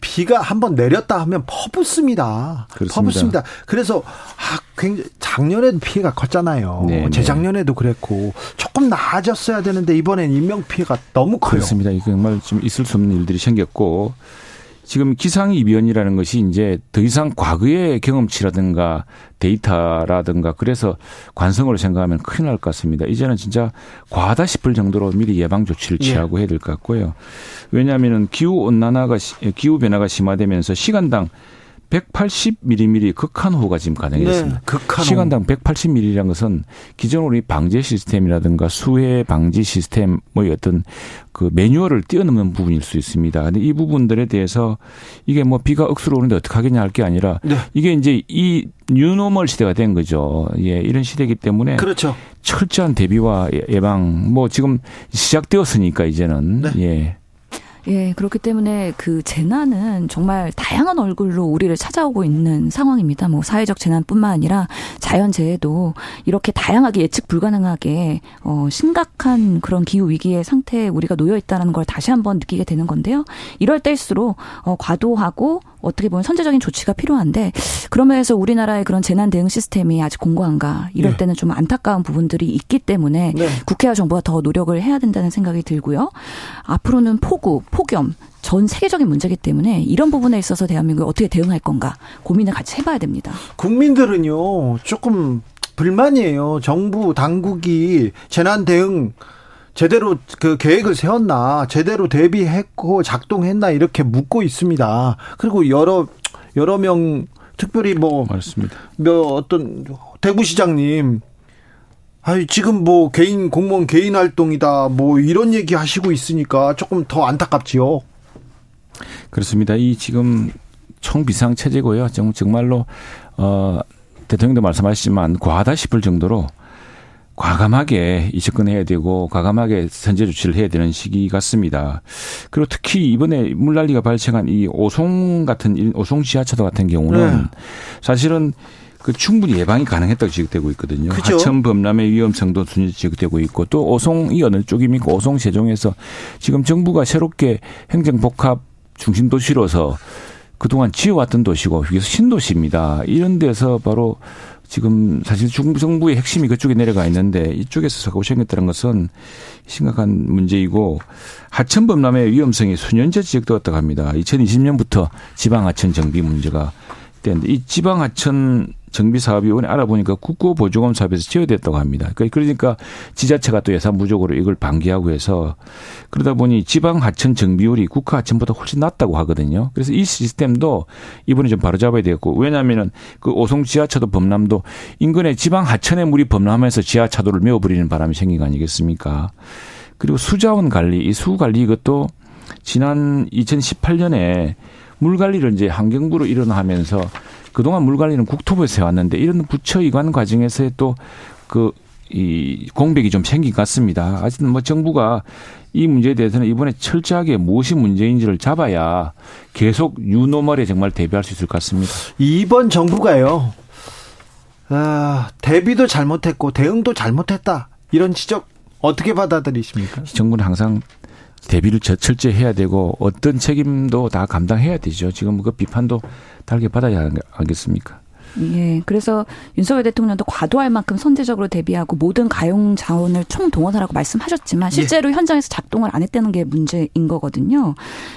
비가 한번 내렸다 하면 퍼붓습니다. 그렇습니다. 퍼붓습니다. 그래서 아, 굉장히 작년에도 피해가 컸잖아요. 네, 네. 재작년에도 그랬고 조금 나아졌어야 되는데 이번엔 인명 피해가 너무 커요.
그렇습니다. 정말 좀 있을 수 없는 일들이 생겼고 지금 기상이 변이라는 것이 이제 더 이상 과거의 경험치라든가 데이터라든가 그래서 관성으로 생각하면 큰일 날 것 같습니다. 이제는 진짜 과하다 싶을 정도로 미리 예방 조치를 예. 취하고 예. 해야 될 것 같고요. 왜냐하면 기후 온난화가 기후 변화가 심화되면서 시간당 180mm 극한호가 지금 가능했습니다. 네, 극한호. 시간당 180mm라는 것은 기존 우리 방제 시스템이라든가 수해 방지 시스템의 어떤 그 매뉴얼을 뛰어넘는 부분일 수 있습니다. 근데 이 부분들에 대해서 이게 뭐 비가 억수로 오는데 어떻게 하겠냐 할 게 아니라 네. 이게 이제 이 뉴노멀 시대가 된 거죠. 예, 이런 시대이기 때문에
그렇죠.
철저한 대비와 예방 뭐 지금 시작되었으니까 이제는 네. 예.
예, 그렇기 때문에 그 재난은 정말 다양한 얼굴로 우리를 찾아오고 있는 상황입니다. 뭐 사회적 재난뿐만 아니라 자연 재해도 이렇게 다양하게 예측 불가능하게 어 심각한 그런 기후 위기의 상태에 우리가 놓여 있다는 걸 다시 한번 느끼게 되는 건데요. 이럴 때일수록 어 과도하고 어떻게 보면 선제적인 조치가 필요한데 그러면서 우리나라의 그런 재난 대응 시스템이 아직 공고한가 이럴 네. 때는 좀 안타까운 부분들이 있기 때문에 네. 국회와 정부가 더 노력을 해야 된다는 생각이 들고요. 앞으로는 폭우, 폭염 전 세계적인 문제이기 때문에 이런 부분에 있어서 대한민국이 어떻게 대응할 건가 고민을 같이 해봐야 됩니다.
국민들은요 조금 불만이에요. 정부 당국이 재난 대응 제대로 그 계획을 세웠나, 제대로 대비했고 작동했나 이렇게 묻고 있습니다. 그리고 여러 여러 명 특별히 뭐
맞습니다.
몇 어떤 대구시장님 아니 지금 뭐 개인 공무원 개인 활동이다 뭐 이런 얘기 하시고 있으니까 조금 더 안타깝지요.
그렇습니다. 이 지금 총비상 체제고요. 정말로 어 대통령도 말씀하셨지만 과하다 싶을 정도로 과감하게 이 접근해야 되고 과감하게 선제 조치를 해야 되는 시기 같습니다. 그리고 특히 이번에 물난리가 발생한 이 오송 같은 오송 지하차도 같은 경우는 네. 사실은 그 충분히 예방이 가능했다고 지적되고 있거든요. 그죠? 하천 범람의 위험성도 지적되고 있고 또 오송이 어느 쪽입니까? 오송 세종에서 지금 정부가 새롭게 행정 복합 중심 도시로서 그동안 지어왔던 도시고 여기서 신도시입니다. 이런 데서 바로 지금 사실 중국 정부의 핵심이 그쪽에 내려가 있는데 이쪽에서 사고 생겼다는 것은 심각한 문제이고 하천 범람의 위험성이 수년째 지적되었다고 합니다. 2020년부터 지방 하천 정비 문제가 되는데 이 지방 하천 정비 이번에 알아보니까 국고 보조금 사업에서 제외됐다고 합니다. 그러니까, 그러니까 지자체가 또 예산 부족으로 이걸 방기하고 해서 그러다 보니 지방 하천 정비율이 국가 하천보다 훨씬 낮다고 하거든요. 그래서 이 시스템도 이번에 좀 바로잡아야 되겠고 왜냐하면은 그 오송 지하차도 범람도 인근의 지방 하천의 물이 범람하면서 지하차도를 메워버리는 바람이 생긴 거 아니겠습니까? 그리고 수자원 관리, 이 수 관리 이것도 지난 2018년에 물 관리를 이제 환경부로 일어나면서 그동안 물 관리는 국토부에서 해왔는데 이런 부처 이관 과정에서의 또그 이 공백이 좀 생긴 것 같습니다. 아직은 뭐 정부가 이 문제에 대해서는 이번에 철저하게 무엇이 문제인지를 잡아야 계속 뉴노멀에 정말 대비할 수 있을 것 같습니다.
이번 정부가요, 아, 대비도 잘못했고 대응도 잘못했다. 이런 지적 어떻게 받아들이십니까?
정부는 항상 대비를 철저히 해야 되고 어떤 책임도 다 감당해야 되죠. 지금 그 비판도 달게 받아야 하겠습니까?
예. 그래서 윤석열 대통령도 과도할 만큼 선제적으로 대비하고 모든 가용 자원을 총동원하라고 말씀하셨지만 예. 실제로 예. 현장에서 작동을 안 했다는 게 문제인 거거든요.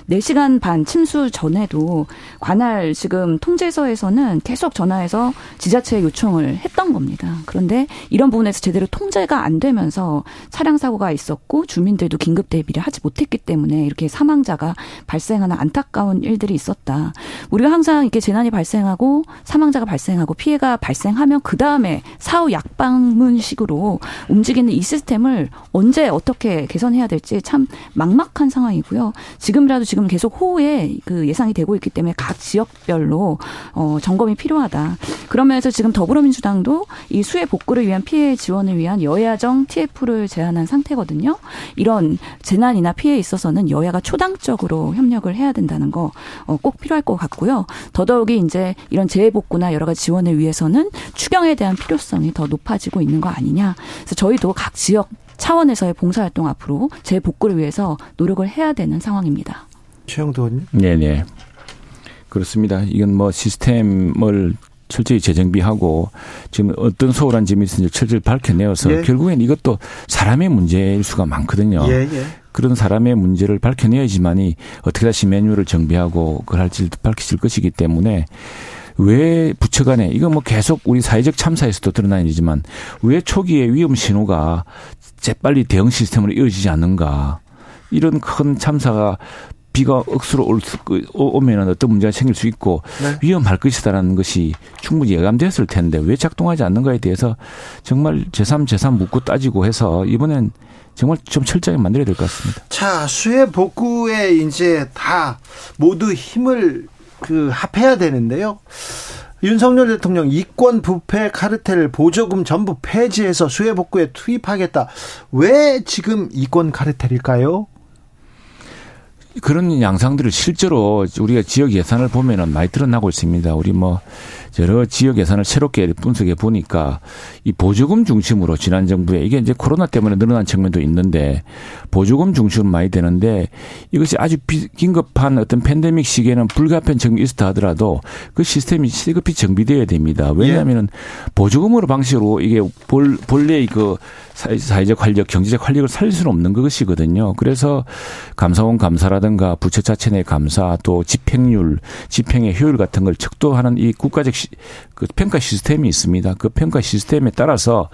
4시간 반 침수 전에도 관할 지금 통제서에서는 계속 전화해서 지자체에 요청을 했던 겁니다. 그런데 이런 부분에서 제대로 통제가 안 되면서 차량 사고가 있었고 주민들도 긴급 대비를 하지 못했기 때문에 이렇게 사망자가 발생하는 안타까운 일들이 있었다. 우리가 항상 이렇게 재난이 발생하고 사망자가 발생 발생하고 피해가 발생하면 그 다음에 사후 약방문식으로 움직이는 이 시스템을 언제 어떻게 개선해야 될지 참 막막한 상황이고요. 지금이라도 지금 계속 호우에 그 예상이 되고 있기 때문에 각 지역별로 어 점검이 필요하다. 그러면서 지금 더불어민주당도 이 수해 복구를 위한 피해 지원을 위한 여야정 TF를 제안한 상태거든요. 이런 재난이나 피해에 있어서는 여야가 초당적으로 협력을 해야 된다는 거꼭 어 필요할 것 같고요. 더더욱이 이제 이런 재해 복구나 여러 가지 지원을 위해서는 추경에 대한 필요성이 더 높아지고 있는 거 아니냐. 그래서 저희도 각 지역 차원에서의 봉사활동 앞으로 재복구를 위해서 노력을 해야 되는 상황입니다.
최영도 의원님?
네네. 그렇습니다. 이건 뭐 시스템을 철저히 재정비하고 지금 어떤 소홀한 점이 있는지 철저히 밝혀내어서 예. 결국엔 이것도 사람의 문제일 수가 많거든요. 예, 예. 그런 사람의 문제를 밝혀내야지만이 어떻게 다시 메뉴를 정비하고 그걸 할지 밝혀질 것이기 때문에 왜 부처 간에 이거 뭐 계속 우리 사회적 참사에서도 드러난 일이지만 왜 초기에 위험 신호가 재빨리 대응 시스템으로 이어지지 않는가 이런 큰 참사가 비가 억수로 올, 오면은 어떤 문제가 생길 수 있고 네. 위험할 것이다라는 것이 충분히 예감되었을 텐데 왜 작동하지 않는가에 대해서 정말 제3, 제3 묻고 따지고 해서 이번엔 정말 좀 철저하게 만들어야 될 것 같습니다.
자, 수해 복구에 이제 다 모두 힘을 그 합해야 되는데요. 윤석열 대통령 이권 부패 카르텔 보조금 전부 폐지해서 수해 복구에 투입하겠다. 왜 지금 이권 카르텔일까요?
그런 양상들을 실제로 우리가 지역 예산을 보면은 많이 드러나고 있습니다. 우리 뭐 여러 지역 예산을 새롭게 분석해 보니까 이 보조금 중심으로 지난 정부에 이게 이제 코로나 때문에 늘어난 측면도 있는데 보조금 중심으로 많이 되는데 이것이 아주 긴급한 어떤 팬데믹 시기에는 불가피한 적이 있었다 하더라도 그 시스템이 시급히 정비되어야 됩니다. 왜냐하면은 보조금으로 방식으로 이게 볼, 본래 그 사회적 활력, 경제적 활력을 살릴 수는 없는 것이거든요. 그래서 감사원 감사라든가 부처 자체 내 감사 또 집행률, 집행의 효율 같은 걸 척도하는 이 국가적 시, 그 평가 시스템이 있습니다. 그 평가 시스템에 따라서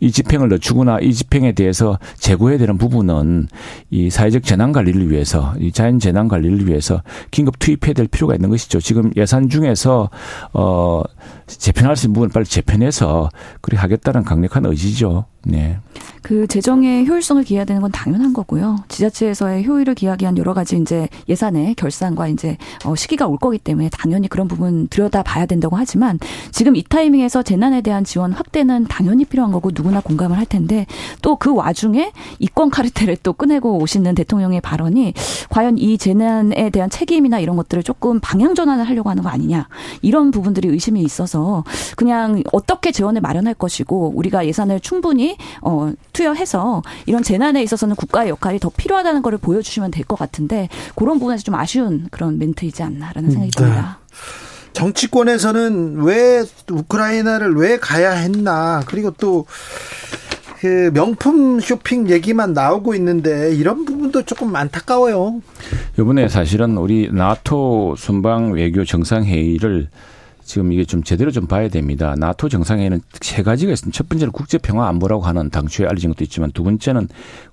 이 집행을 늦추거나 이 집행에 대해서 재고해야 되는 부분은 이 사회적 재난 관리를 위해서 이 자연 재난 관리를 위해서 긴급 투입해야 될 필요가 있는 것이죠. 지금 예산 중에서 어 재편할 수 있는 부분을 빨리 재편해서 그렇게 하겠다는 강력한 의지죠. 네.
그 재정의 효율성을 기해야 되는 건 당연한 거고요. 지자체에서의 효율을 기하기 위한 여러 가지 이제 예산의 결산과 이제 어 시기가 올 거기 때문에 당연히 그런 부분 들여다 봐야 된다고 하지만 지금 이 타이밍에서 재난에 대한 지원 확대는 당연히 필요한 거고 누구나 공감을 할 텐데 또 그 와중에 이권 카르텔을 또 꺼내고 오시는 대통령의 발언이 과연 이 재난에 대한 책임이나 이런 것들을 조금 방향 전환을 하려고 하는 거 아니냐 이런 부분들이 의심이 있어서 그냥 어떻게 재원을 마련할 것이고 우리가 예산을 충분히 어 투여해서 이런 재난에 있어서는 국가의 역할이 더 필요하다는 것을 보여주시면 될 것 같은데 그런 부분에서 좀 아쉬운 그런 멘트이지 않나라는 생각이 네. 듭니다.
정치권에서는 왜 우크라이나를 왜 가야 했나 그리고 또 그 명품 쇼핑 얘기만 나오고 있는데 이런 부분도 조금 안타까워요.
이번에 사실은 우리 나토 순방 외교 정상회의를 지금 이게 좀 제대로 좀 봐야 됩니다. 나토 정상회의는 세 가지가 있습니다. 첫 번째는 국제 평화 안보라고 하는 당초에 알려진 것도 있지만 두 번째는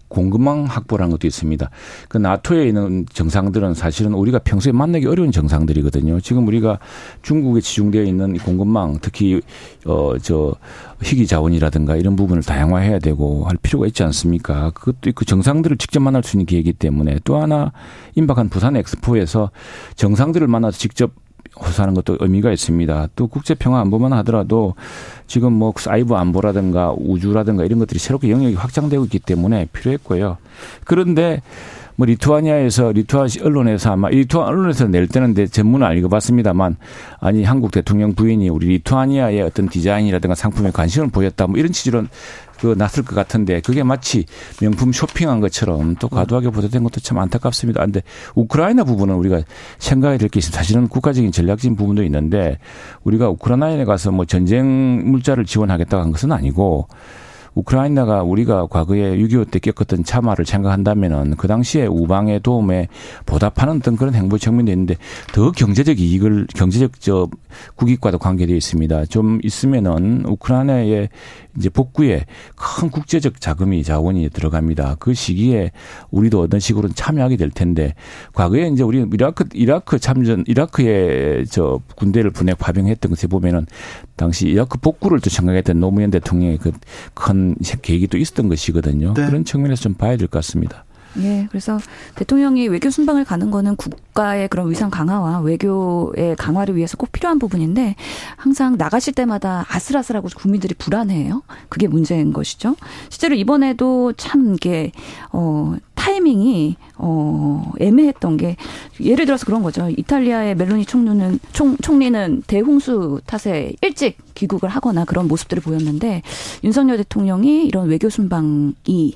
공급망 확보라는 것도 있습니다. 그 나토에 있는 정상들은 사실은 우리가 평소에 만나기 어려운 정상들이거든요. 지금 우리가 중국에 지중되어 있는 공급망 특히 어저 희귀 자원이라든가 이런 부분을 다양화해야 되고 할 필요가 있지 않습니까? 그것도 그 정상들을 직접 만날 수 있는 기회이기 때문에 또 하나 임박한 부산 엑스포에서 정상들을 만나서 직접 호소하는 것도 의미가 있습니다. 또 국제 평화 안보만 하더라도 지금 뭐 사이버 안보라든가 우주라든가 이런 것들이 새롭게 영역이 확장되고 있기 때문에 필요했고요. 그런데 뭐 리투아니아에서 리투아 언론에서 아마 리투아 언론에서 낼 때는 내 전문은 안 읽어봤습니다만 아니 한국 대통령 부인이 우리 리투아니아의 어떤 디자인이라든가 상품에 관심을 보였다 뭐 이런 취지로 그 났을 것 같은데 그게 마치 명품 쇼핑한 것처럼 또 과도하게 보도된 것도 참 안타깝습니다. 근데 우크라이나 부분은 우리가 생각해야 될 게 있습니다. 사실은 국가적인 전략적인 부분도 있는데 우리가 우크라이나에 가서 뭐 전쟁 물자를 지원하겠다고 한 것은 아니고 우크라이나가 우리가 과거에 6.25 때 겪었던 참화를 생각한다면은 그 당시에 우방의 도움에 보답하는 어떤 그런 행보 측면도 있는데 더 경제적 이익을 경제적 저 국익과도 관계되어 있습니다. 좀 있으면은 우크라이나의 이제 복구에 큰 국제적 자금이 자원이 들어갑니다. 그 시기에 우리도 어떤 식으로 참여하게 될 텐데 과거에 이제 우리 이라크 이라크 참전 이라크에 저 군대를 분해 파병했던 것에 보면은 당시 이라크 복구를 또 생각했던 노무현 대통령의 그 큰 계획이 또 있었던 것이거든요. 네. 그런 측면에서 좀 봐야 될 것 같습니다.
예, 그래서 대통령이 외교 순방을 가는 거는 국가의 그런 위상 강화와 외교의 강화를 위해서 꼭 필요한 부분인데 항상 나가실 때마다 아슬아슬하고 국민들이 불안해요. 그게 문제인 것이죠. 실제로 이번에도 참 이게 어 타이밍 타이밍이 어 애매했던 게 예를 들어서 그런 거죠. 이탈리아의 멜로니 총리는 총, 총리는 대홍수 탓에 일찍 귀국을 하거나 그런 모습들을 보였는데 윤석열 대통령이 이런 외교 순방이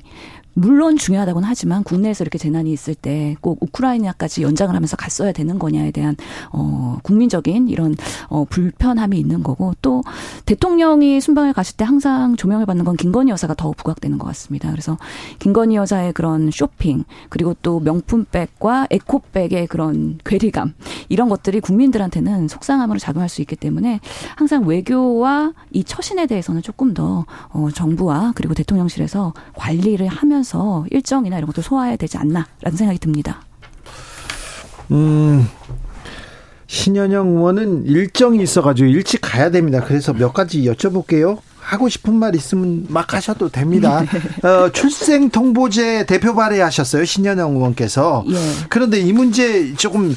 물론 중요하다고는 하지만 국내에서 이렇게 재난이 있을 때 꼭 우크라이나까지 연장을 하면서 갔어야 되는 거냐에 대한 어 국민적인 이런 어 불편함이 있는 거고 또 대통령이 순방을 갔을 때 항상 조명을 받는 건 김건희 여사가 더 부각되는 것 같습니다. 그래서 김건희 여사의 그런 쇼핑 그리고 또 명품백과 에코백의 그런 괴리감 이런 것들이 국민들한테는 속상함으로 작용할 수 있기 때문에 항상 외교와 이 처신에 대해서는 조금 더 어, 정부와 그리고 대통령실에서 관리를 하면서 하면서 일정이나 이런 것도 소화해야 되지 않나라는 생각이 듭니다.
음. 신현영 의원은 일정이 있어가지고 일찍 가야 됩니다. 그래서 몇 가지 여쭤볼게요. 하고 싶은 말 있으면 막 하셔도 됩니다. 네. 어, 출생 통보제 대표 발의하셨어요 신현영 의원께서. 예. 그런데 이 문제 조금 어,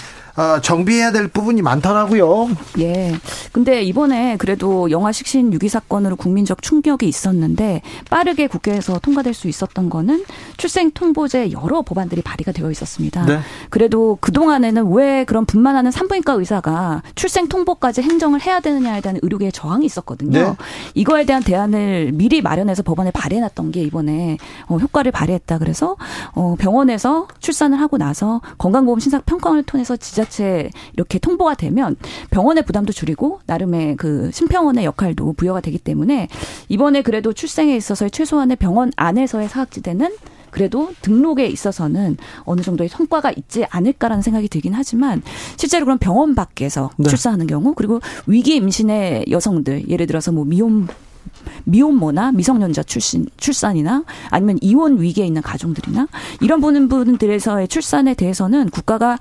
정비해야 될 부분이 많더라고요.
예. 근데 이번에 그래도 영화 식신 유기 사건으로 국민적 충격이 있었는데 빠르게 국회에서 통과될 수 있었던 거는 출생 통보제 여러 법안들이 발의가 되어 있었습니다. 네. 그래도 그동안에는 왜 그런 분만하는 산부인과 의사가 출생 통보까지 행정을 해야 되느냐에 대한 의료계의 저항이 있었거든요. 네. 이거에 대한 대안을 미리 마련해서 법안에 발의해 놨던 게 이번에 어, 효과를 발휘했다 그래서 어, 병원에서 출산을 하고 나서 건강보험 신상 평가를 통해서 지자 자체 이렇게 통보가 되면 병원의 부담도 줄이고 나름의 그 심평원의 역할도 부여가 되기 때문에 이번에 그래도 출생에 있어서의 최소한의 병원 안에서의 사각지대는 그래도 등록에 있어서는 어느 정도의 성과가 있지 않을까라는 생각이 들긴 하지만 실제로 그런 병원 밖에서 네. 출산하는 경우 그리고 위기 임신의 여성들 예를 들어서 뭐 미혼 미혼모나 미성년자 출신 출산이나 아니면 이혼 위기에 있는 가정들이나 이런 보는 분들에서의 출산에 대해서는 국가가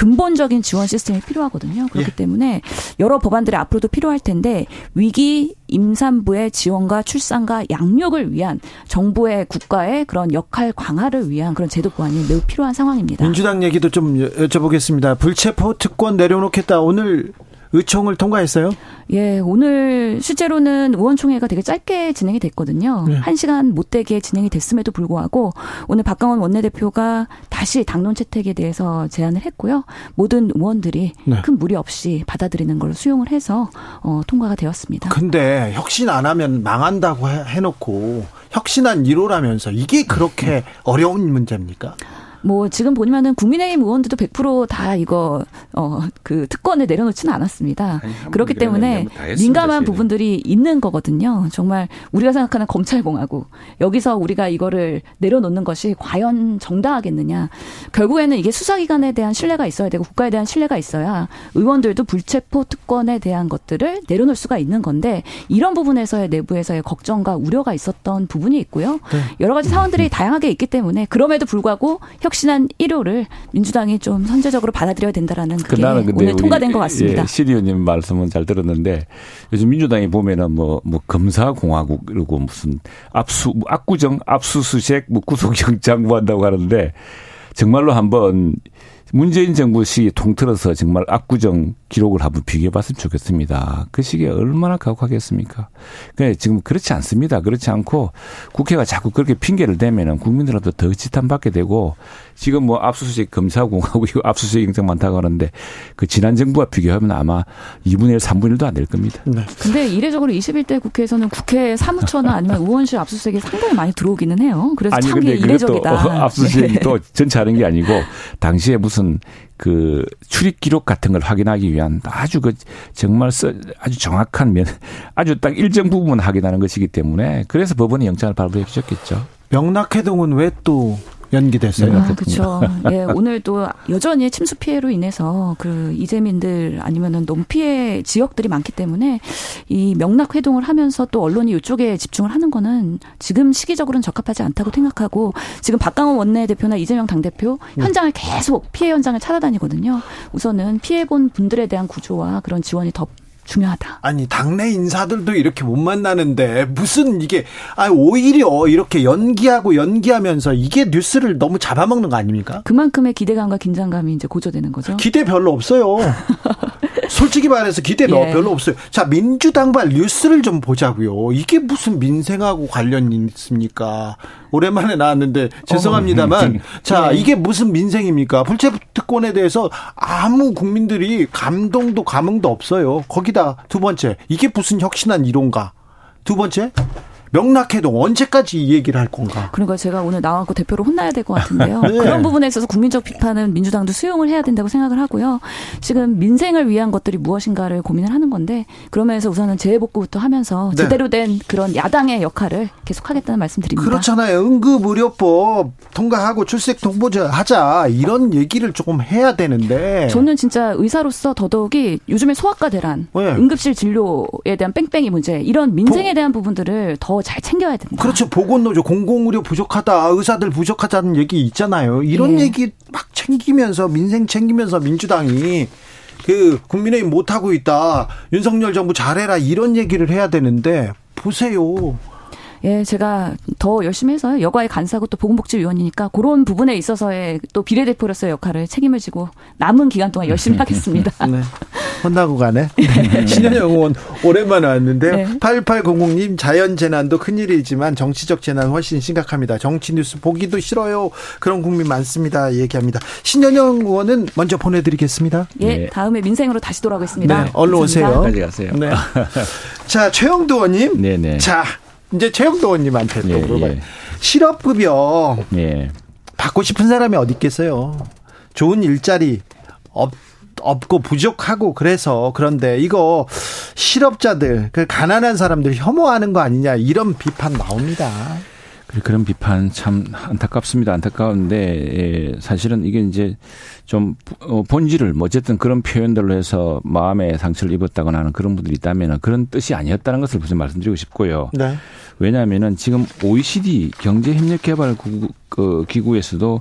근본적인 지원 시스템이 필요하거든요. 그렇기 예. 때문에 여러 법안들이 앞으로도 필요할 텐데 위기 임산부의 지원과 출산과 양육을 위한 정부의 국가의 그런 역할 강화를 위한 그런 제도 보완이 매우 필요한 상황입니다.
민주당 얘기도 좀 여쭤보겠습니다. 불체포 특권 내려놓겠다. 오늘 의총을 통과했어요?
예, 오늘 실제로는 의원총회가 되게 짧게 진행이 됐거든요. 네. 1시간 못 되게 진행이 됐음에도 불구하고 오늘 박강원 원내대표가 다시 당론 채택에 대해서 제안을 했고요. 모든 의원들이 네. 큰 무리 없이 받아들이는 걸로 수용을 해서 어, 통과가 되었습니다.
근데 혁신 안 하면 망한다고 해놓고 혁신한 1호라면서 이게 그렇게 어려운 문제입니까?
뭐 지금 보면은 국민의힘 의원들도 100%다 이거 어 그 특권을 내려놓지는 않았습니다. 아니, 그렇기 때문에 민감한 부분들이 있는 거거든요. 정말 우리가 생각하는 검찰공화국 여기서 우리가 이거를 내려놓는 것이 과연 정당하겠느냐. 결국에는 이게 수사기관에 대한 신뢰가 있어야 되고 국가에 대한 신뢰가 있어야 의원들도 불체포 특권에 대한 것들을 내려놓을 수가 있는 건데 이런 부분에서의 내부에서의 걱정과 우려가 있었던 부분이 있고요. 네. 여러 가지 사원들이 다양하게 있기 때문에 그럼에도 불구하고 혁신한 1호를 민주당이 좀 선제적으로 받아들여야 된다라는 그게 오늘 통과된 것 같습니다. 예,
시리오님 말씀은 잘 들었는데 요즘 민주당이 보면은 뭐, 뭐 검사공화국 이러고 무슨 압수, 압구정 압수수색 뭐 구속영장 뭐 한다고 하는데 정말로 한번 문재인 정부 시 통틀어서 정말 압구정 기록을 한번 비교해 봤으면 좋겠습니다. 그 시기에 얼마나 가혹하겠습니까? 그 지금 그렇지 않습니다. 그렇지 않고 국회가 자꾸 그렇게 핑계를 대면은 국민들한테 더 지탄받게 되고 지금 뭐 압수수색 검사공하고 이거 압수수색 영장 많다고 하는데 그 지난 정부와 비교하면 아마 2분의 1, 3분의 1도 안 될 겁니다. 네.
근데 이례적으로 21대 국회에서는 국회 사무처나 아니면 의원실 압수수색이 상당히 많이 들어오기는 해요. 그래서 아니, 참 이례적이다.
압수수색이 네. 또 전체 하는 게 아니고 당시에 무슨 그 출입 기록 같은 걸 확인하기 위한 아주 그 정말 아주 정확한 면 아주 딱 일정 부분 확인하는 것이기 때문에 그래서 법원이 영장을 발부해 주셨겠죠.
명락해동은 왜또 연기됐어요.
아, 그렇죠. 예, 오늘 또 여전히 침수 피해로 인해서 그 이재민들 아니면은 너무 피해 지역들이 많기 때문에 이 명락 회동을 하면서 또 언론이 이쪽에 집중을 하는 거는 지금 시기적으로는 적합하지 않다고 생각하고 지금 박강원 원내대표나 이재명 당대표 네. 현장을 계속 피해 현장을 찾아다니거든요. 우선은 피해 본 분들에 대한 구조와 그런 지원이 더 중요하다.
아니 당내 인사들도 이렇게 못 만나는데 무슨 이게 아 오히려 이렇게 연기하고 연기하면서 이게 뉴스를 너무 잡아먹는 거 아닙니까?
그만큼의 기대감과 긴장감이 이제 고조되는 거죠.
기대 별로 없어요. 솔직히 말해서 기대 예. 별로 없어요. 자 민주당발 뉴스를 좀 보자고요. 이게 무슨 민생하고 관련이 있습니까? 오랜만에 나왔는데 죄송합니다만 어. 자 네. 이게 무슨 민생입니까? 불체 특권에 대해서 아무 국민들이 감동도 감흥도 없어요. 거기다 두 번째 이게 무슨 혁신한 이론가? 두 번째 명락해동 언제까지 이 얘기를 할 건가?
그러니까 제가 오늘 나와고 대표로 혼나야 될 것 같은데요. 네. 그런 부분에 있어서 국민적 비판은 민주당도 수용을 해야 된다고 생각을 하고요. 지금 민생을 위한 것들이 무엇인가를 고민을 하는 건데 그러면서 우선은 재해복구부터 하면서 네. 제대로 된 그런 야당의 역할을 계속하겠다는 말씀드립니다.
그렇잖아요. 응급의료법 통과하고 출생 통보제 하자 이런 얘기를 조금 해야 되는데
저는 진짜 의사로서 더더욱이 요즘에 소아과 대란, 네. 응급실 진료에 대한 뺑뺑이 문제 이런 민생에 대한 부분들을 더잘 챙겨야 된다.
그렇죠. 보건노조 공공의료 부족하다, 의사들 부족하다는 얘기 있잖아요. 이런 예. 얘기 막 챙기면서 민생 챙기면서 민주당이 그 국민의힘 못하고 있다. 윤석열 정부 잘해라 이런 얘기를 해야 되는데 보세요.
예, 제가 더 열심히 해서 여가의 간사고 또 보건복지위원이니까 그런 부분에 있어서의 또 비례대표로서의 역할을 책임을 지고 남은 기간 동안 열심히 하겠습니다. 네.
혼나고 가네. 네. 신현영 의원 오랜만에 왔는데요. 네. 8800님 자연 재난도 큰일이지만 정치적 재난 훨씬 심각합니다. 정치 뉴스 보기도 싫어요. 그런 국민 많습니다. 얘기합니다. 신현영 의원은 먼저 보내드리겠습니다.
예, 네. 다음에 민생으로 다시 돌아오겠습니다.
네, 얼른 오세요.
빨리 가세요. 네.
자, 최영도 의원님. 네네. 자, 이제 최영도 의원님한테 또 예, 물어봐요. 예. 실업급여 예. 받고 싶은 사람이 어디 있겠어요? 좋은 일자리 없, 없고 부족하고 그래서 그런데 이거 실업자들 그 가난한 사람들 혐오하는 거 아니냐 이런 비판 나옵니다.
그런 비판 참 안타깝습니다. 안타까운데 예, 사실은 이게 이제 좀 어, 본질을 뭐 어쨌든 그런 표현들로 해서 마음에 상처를 입었다거나 하는 그런 분들이 있다면 그런 뜻이 아니었다는 것을 무슨 말씀드리고 싶고요. 네. 왜냐하면은 지금 OECD 경제협력개발기구 그 기구에서도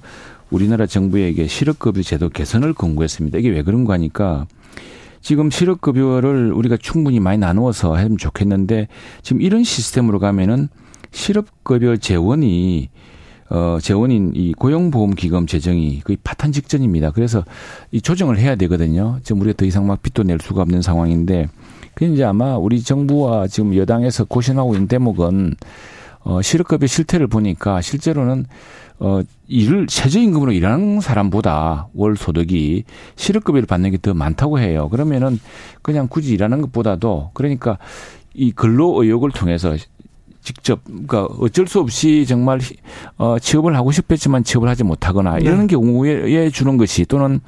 우리나라 정부에게 실업급여 제도 개선을 권고했습니다. 이게 왜 그런가 하니까 지금 실업급여를 우리가 충분히 많이 나누어서 하면 좋겠는데 지금 이런 시스템으로 가면은 실업급여 재원이 어, 재원인 이 고용보험기금 재정이 거의 파탄 직전입니다. 그래서 이 조정을 해야 되거든요. 지금 우리가 더 이상 막 빚도 낼 수가 없는 상황인데 그 이제 아마 우리 정부와 지금 여당에서 고심하고 있는 대목은 어, 실업급여 실태를 보니까 실제로는 어, 일을 최저임금으로 일하는 사람보다 월 소득이 실업급여를 받는 게 더 많다고 해요. 그러면은 그냥 굳이 일하는 것보다도 그러니까 이 근로 의욕을 통해서 직접 그러니까 어쩔 수 없이 정말 어 취업을 하고 싶었지만 취업을 하지 못하거나 네. 이런 경우에 주는 것이 또는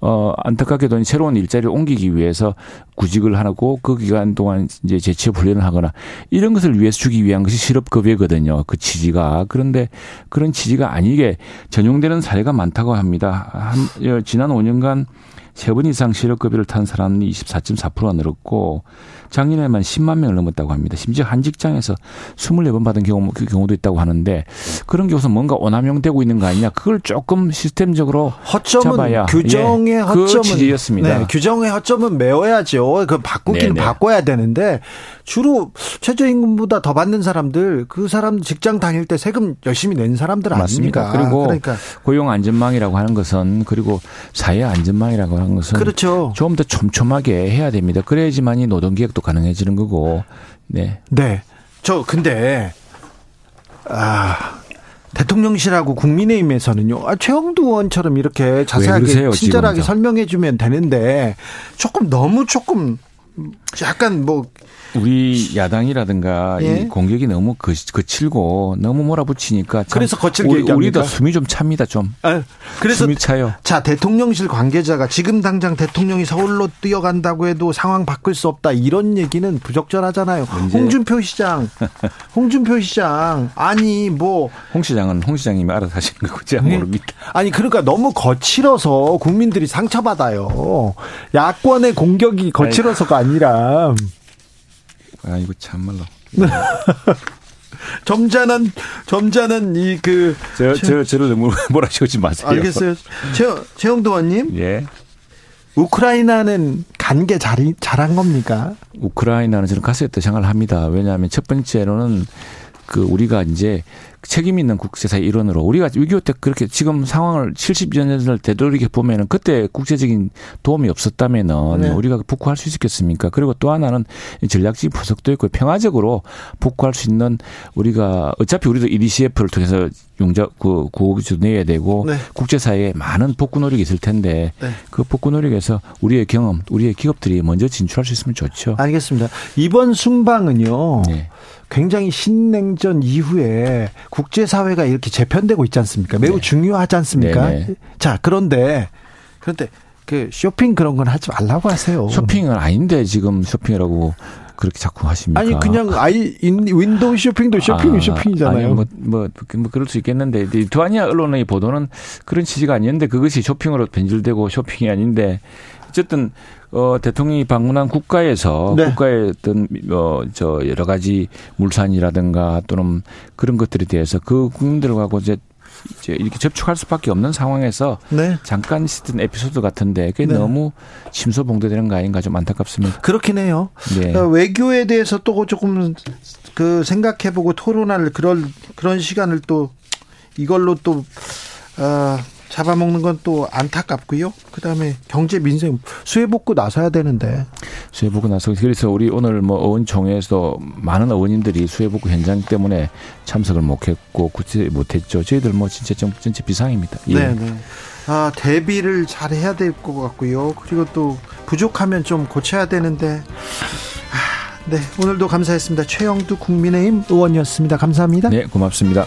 어 안타깝게도 새로운 일자리를 옮기기 위해서 구직을 하고 그 기간 동안 이제 재취업 훈련을 하거나 이런 것을 위해서 주기 위한 것이 실업급여거든요. 그 취지가 그런데 그런 취지가 아니게 전용되는 사례가 많다고 합니다. 한 지난 5년간 세 번 이상 실업급여를 탄 사람이 24.4%가 늘었고 작년에만 10만 명을 넘었다고 합니다. 심지어 한 직장에서 24번 받은 경우, 그 경우도 있다고 하는데 그런 경우서 뭔가 오남용되고 있는 거 아니냐. 그걸 조금 시스템적으로 허점은 잡아야
규정의 예, 그 허점은
그.
네, 규정의 허점은 메워야죠. 그 바꾸기는 네네. 바꿔야 되는데 주로 최저임금보다 더 받는 사람들 그 사람 직장 다닐 때 세금 열심히 낸 사람들 맞습니까?
그리고 그러니까. 고용 안전망이라고 하는 것은 그리고 사회 안전망이라고 하는 것은
그렇죠.
좀 더 촘촘하게 해야 됩니다. 그래야지만이 노동계획도 가능해지는 거고. 네.
네. 저 근데 아 대통령실하고 국민의힘에서는요. 아, 최영두 의원처럼 이렇게 자세하게 그러세요, 친절하게 설명해 주면 되는데 조금 너무 조금 약간 뭐
우리 야당이라든가 예? 이 공격이 너무 거, 거칠고 너무 몰아붙이니까
그래서 거칠게
우리, 우리도 숨이 좀 찹니다 좀. 아,
그래서
숨이 차요.
자 대통령실 관계자가 지금 당장 대통령이 서울로 뛰어간다고 해도 상황 바꿀 수 없다 이런 얘기는 부적절하잖아요. 문제. 홍준표 시장, 홍준표 시장 아니 뭐
홍 시장은 홍 시장님이 알아서 하시는 거고 제가 네. 모릅니다.
아니 그러니까 너무 거칠어서 국민들이 상처받아요. 야권의 공격이 거칠어서가 아니라.
아 이거 참말로.
점잖은 점잖은 이그
저, 저 저를 너무 몰아치우지 마세요.
알겠어요. 최 최영도 원님. 예. 우크라이나는 간 게 잘한 겁니까?
우크라이나는 저는 갔을 때 생각을 합니다. 왜냐하면 첫 번째로는 그 우리가 이제 책임 있는 국제사회 일원으로 우리가 6.25때 그렇게 지금 상황을 70년 전을 되돌이켜 보면은 그때 국제적인 도움이 없었다면은 네. 우리가 복구할 수 있었겠습니까? 그리고 또 하나는 전략적인 분석도 있고 평화적으로 복구할 수 있는 우리가 어차피 우리도 EDCF를 통해서 용자 그 구호기도 내야 되고 네. 국제사회에 많은 복구 노력이 있을 텐데 네. 그 복구 노력에서 우리의 경험, 우리의 기업들이 먼저 진출할 수 있으면 좋죠.
알겠습니다. 이번 순방은요. 네. 굉장히 신냉전 이후에 국제사회가 이렇게 재편되고 있지 않습니까? 매우 네. 중요하지 않습니까? 네네. 네. 자, 그런데, 그런데 그 쇼핑 그런 건 하지 말라고 하세요.
쇼핑은 아닌데 지금 쇼핑이라고 그렇게 자꾸 하십니까?
아니 그냥 아이 윈도우 쇼핑도 쇼핑이 아, 쇼핑이잖아요.
아니, 뭐, 뭐, 뭐 그럴 수 있겠는데 두아니아 언론의 보도는 그런 취지가 아니었는데 그것이 쇼핑으로 변질되고 쇼핑이 아닌데 어쨌든 어 대통령이 방문한 국가에서 네. 국가의 어떤 어 저 여러 가지 물산이라든가 또는 그런 것들에 대해서 그 국민들하고 이제 이제 이렇게 접촉할 수밖에 없는 상황에서 네. 잠깐 있었던 에피소드 같은데 그게 네. 너무 심소봉도되는 거 아닌가 좀 안타깝습니다.
그렇긴 해요. 네. 어, 외교에 대해서 또 조금 그 생각해보고 토론할 그런 그런 시간을 또 이걸로 또 어, 잡아먹는 건 또 안타깝고요. 그다음에 경제 민생 수해 복구 나서야 되는데
수해 복구 나서 그래서 우리 오늘 뭐 어원총회에서 많은 어원님들이 수해 복구 현장 때문에 참석을 못했고 굳이 못했죠. 저희들 뭐 진짜 좀 전체 비상입니다.
예. 네, 네. 아 대비를 잘 해야 될 것 같고요. 그리고 또 부족하면 좀 고쳐야 되는데. 아, 네, 오늘도 감사했습니다. 최영두 국민의힘 의원이었습니다. 감사합니다.
네, 고맙습니다.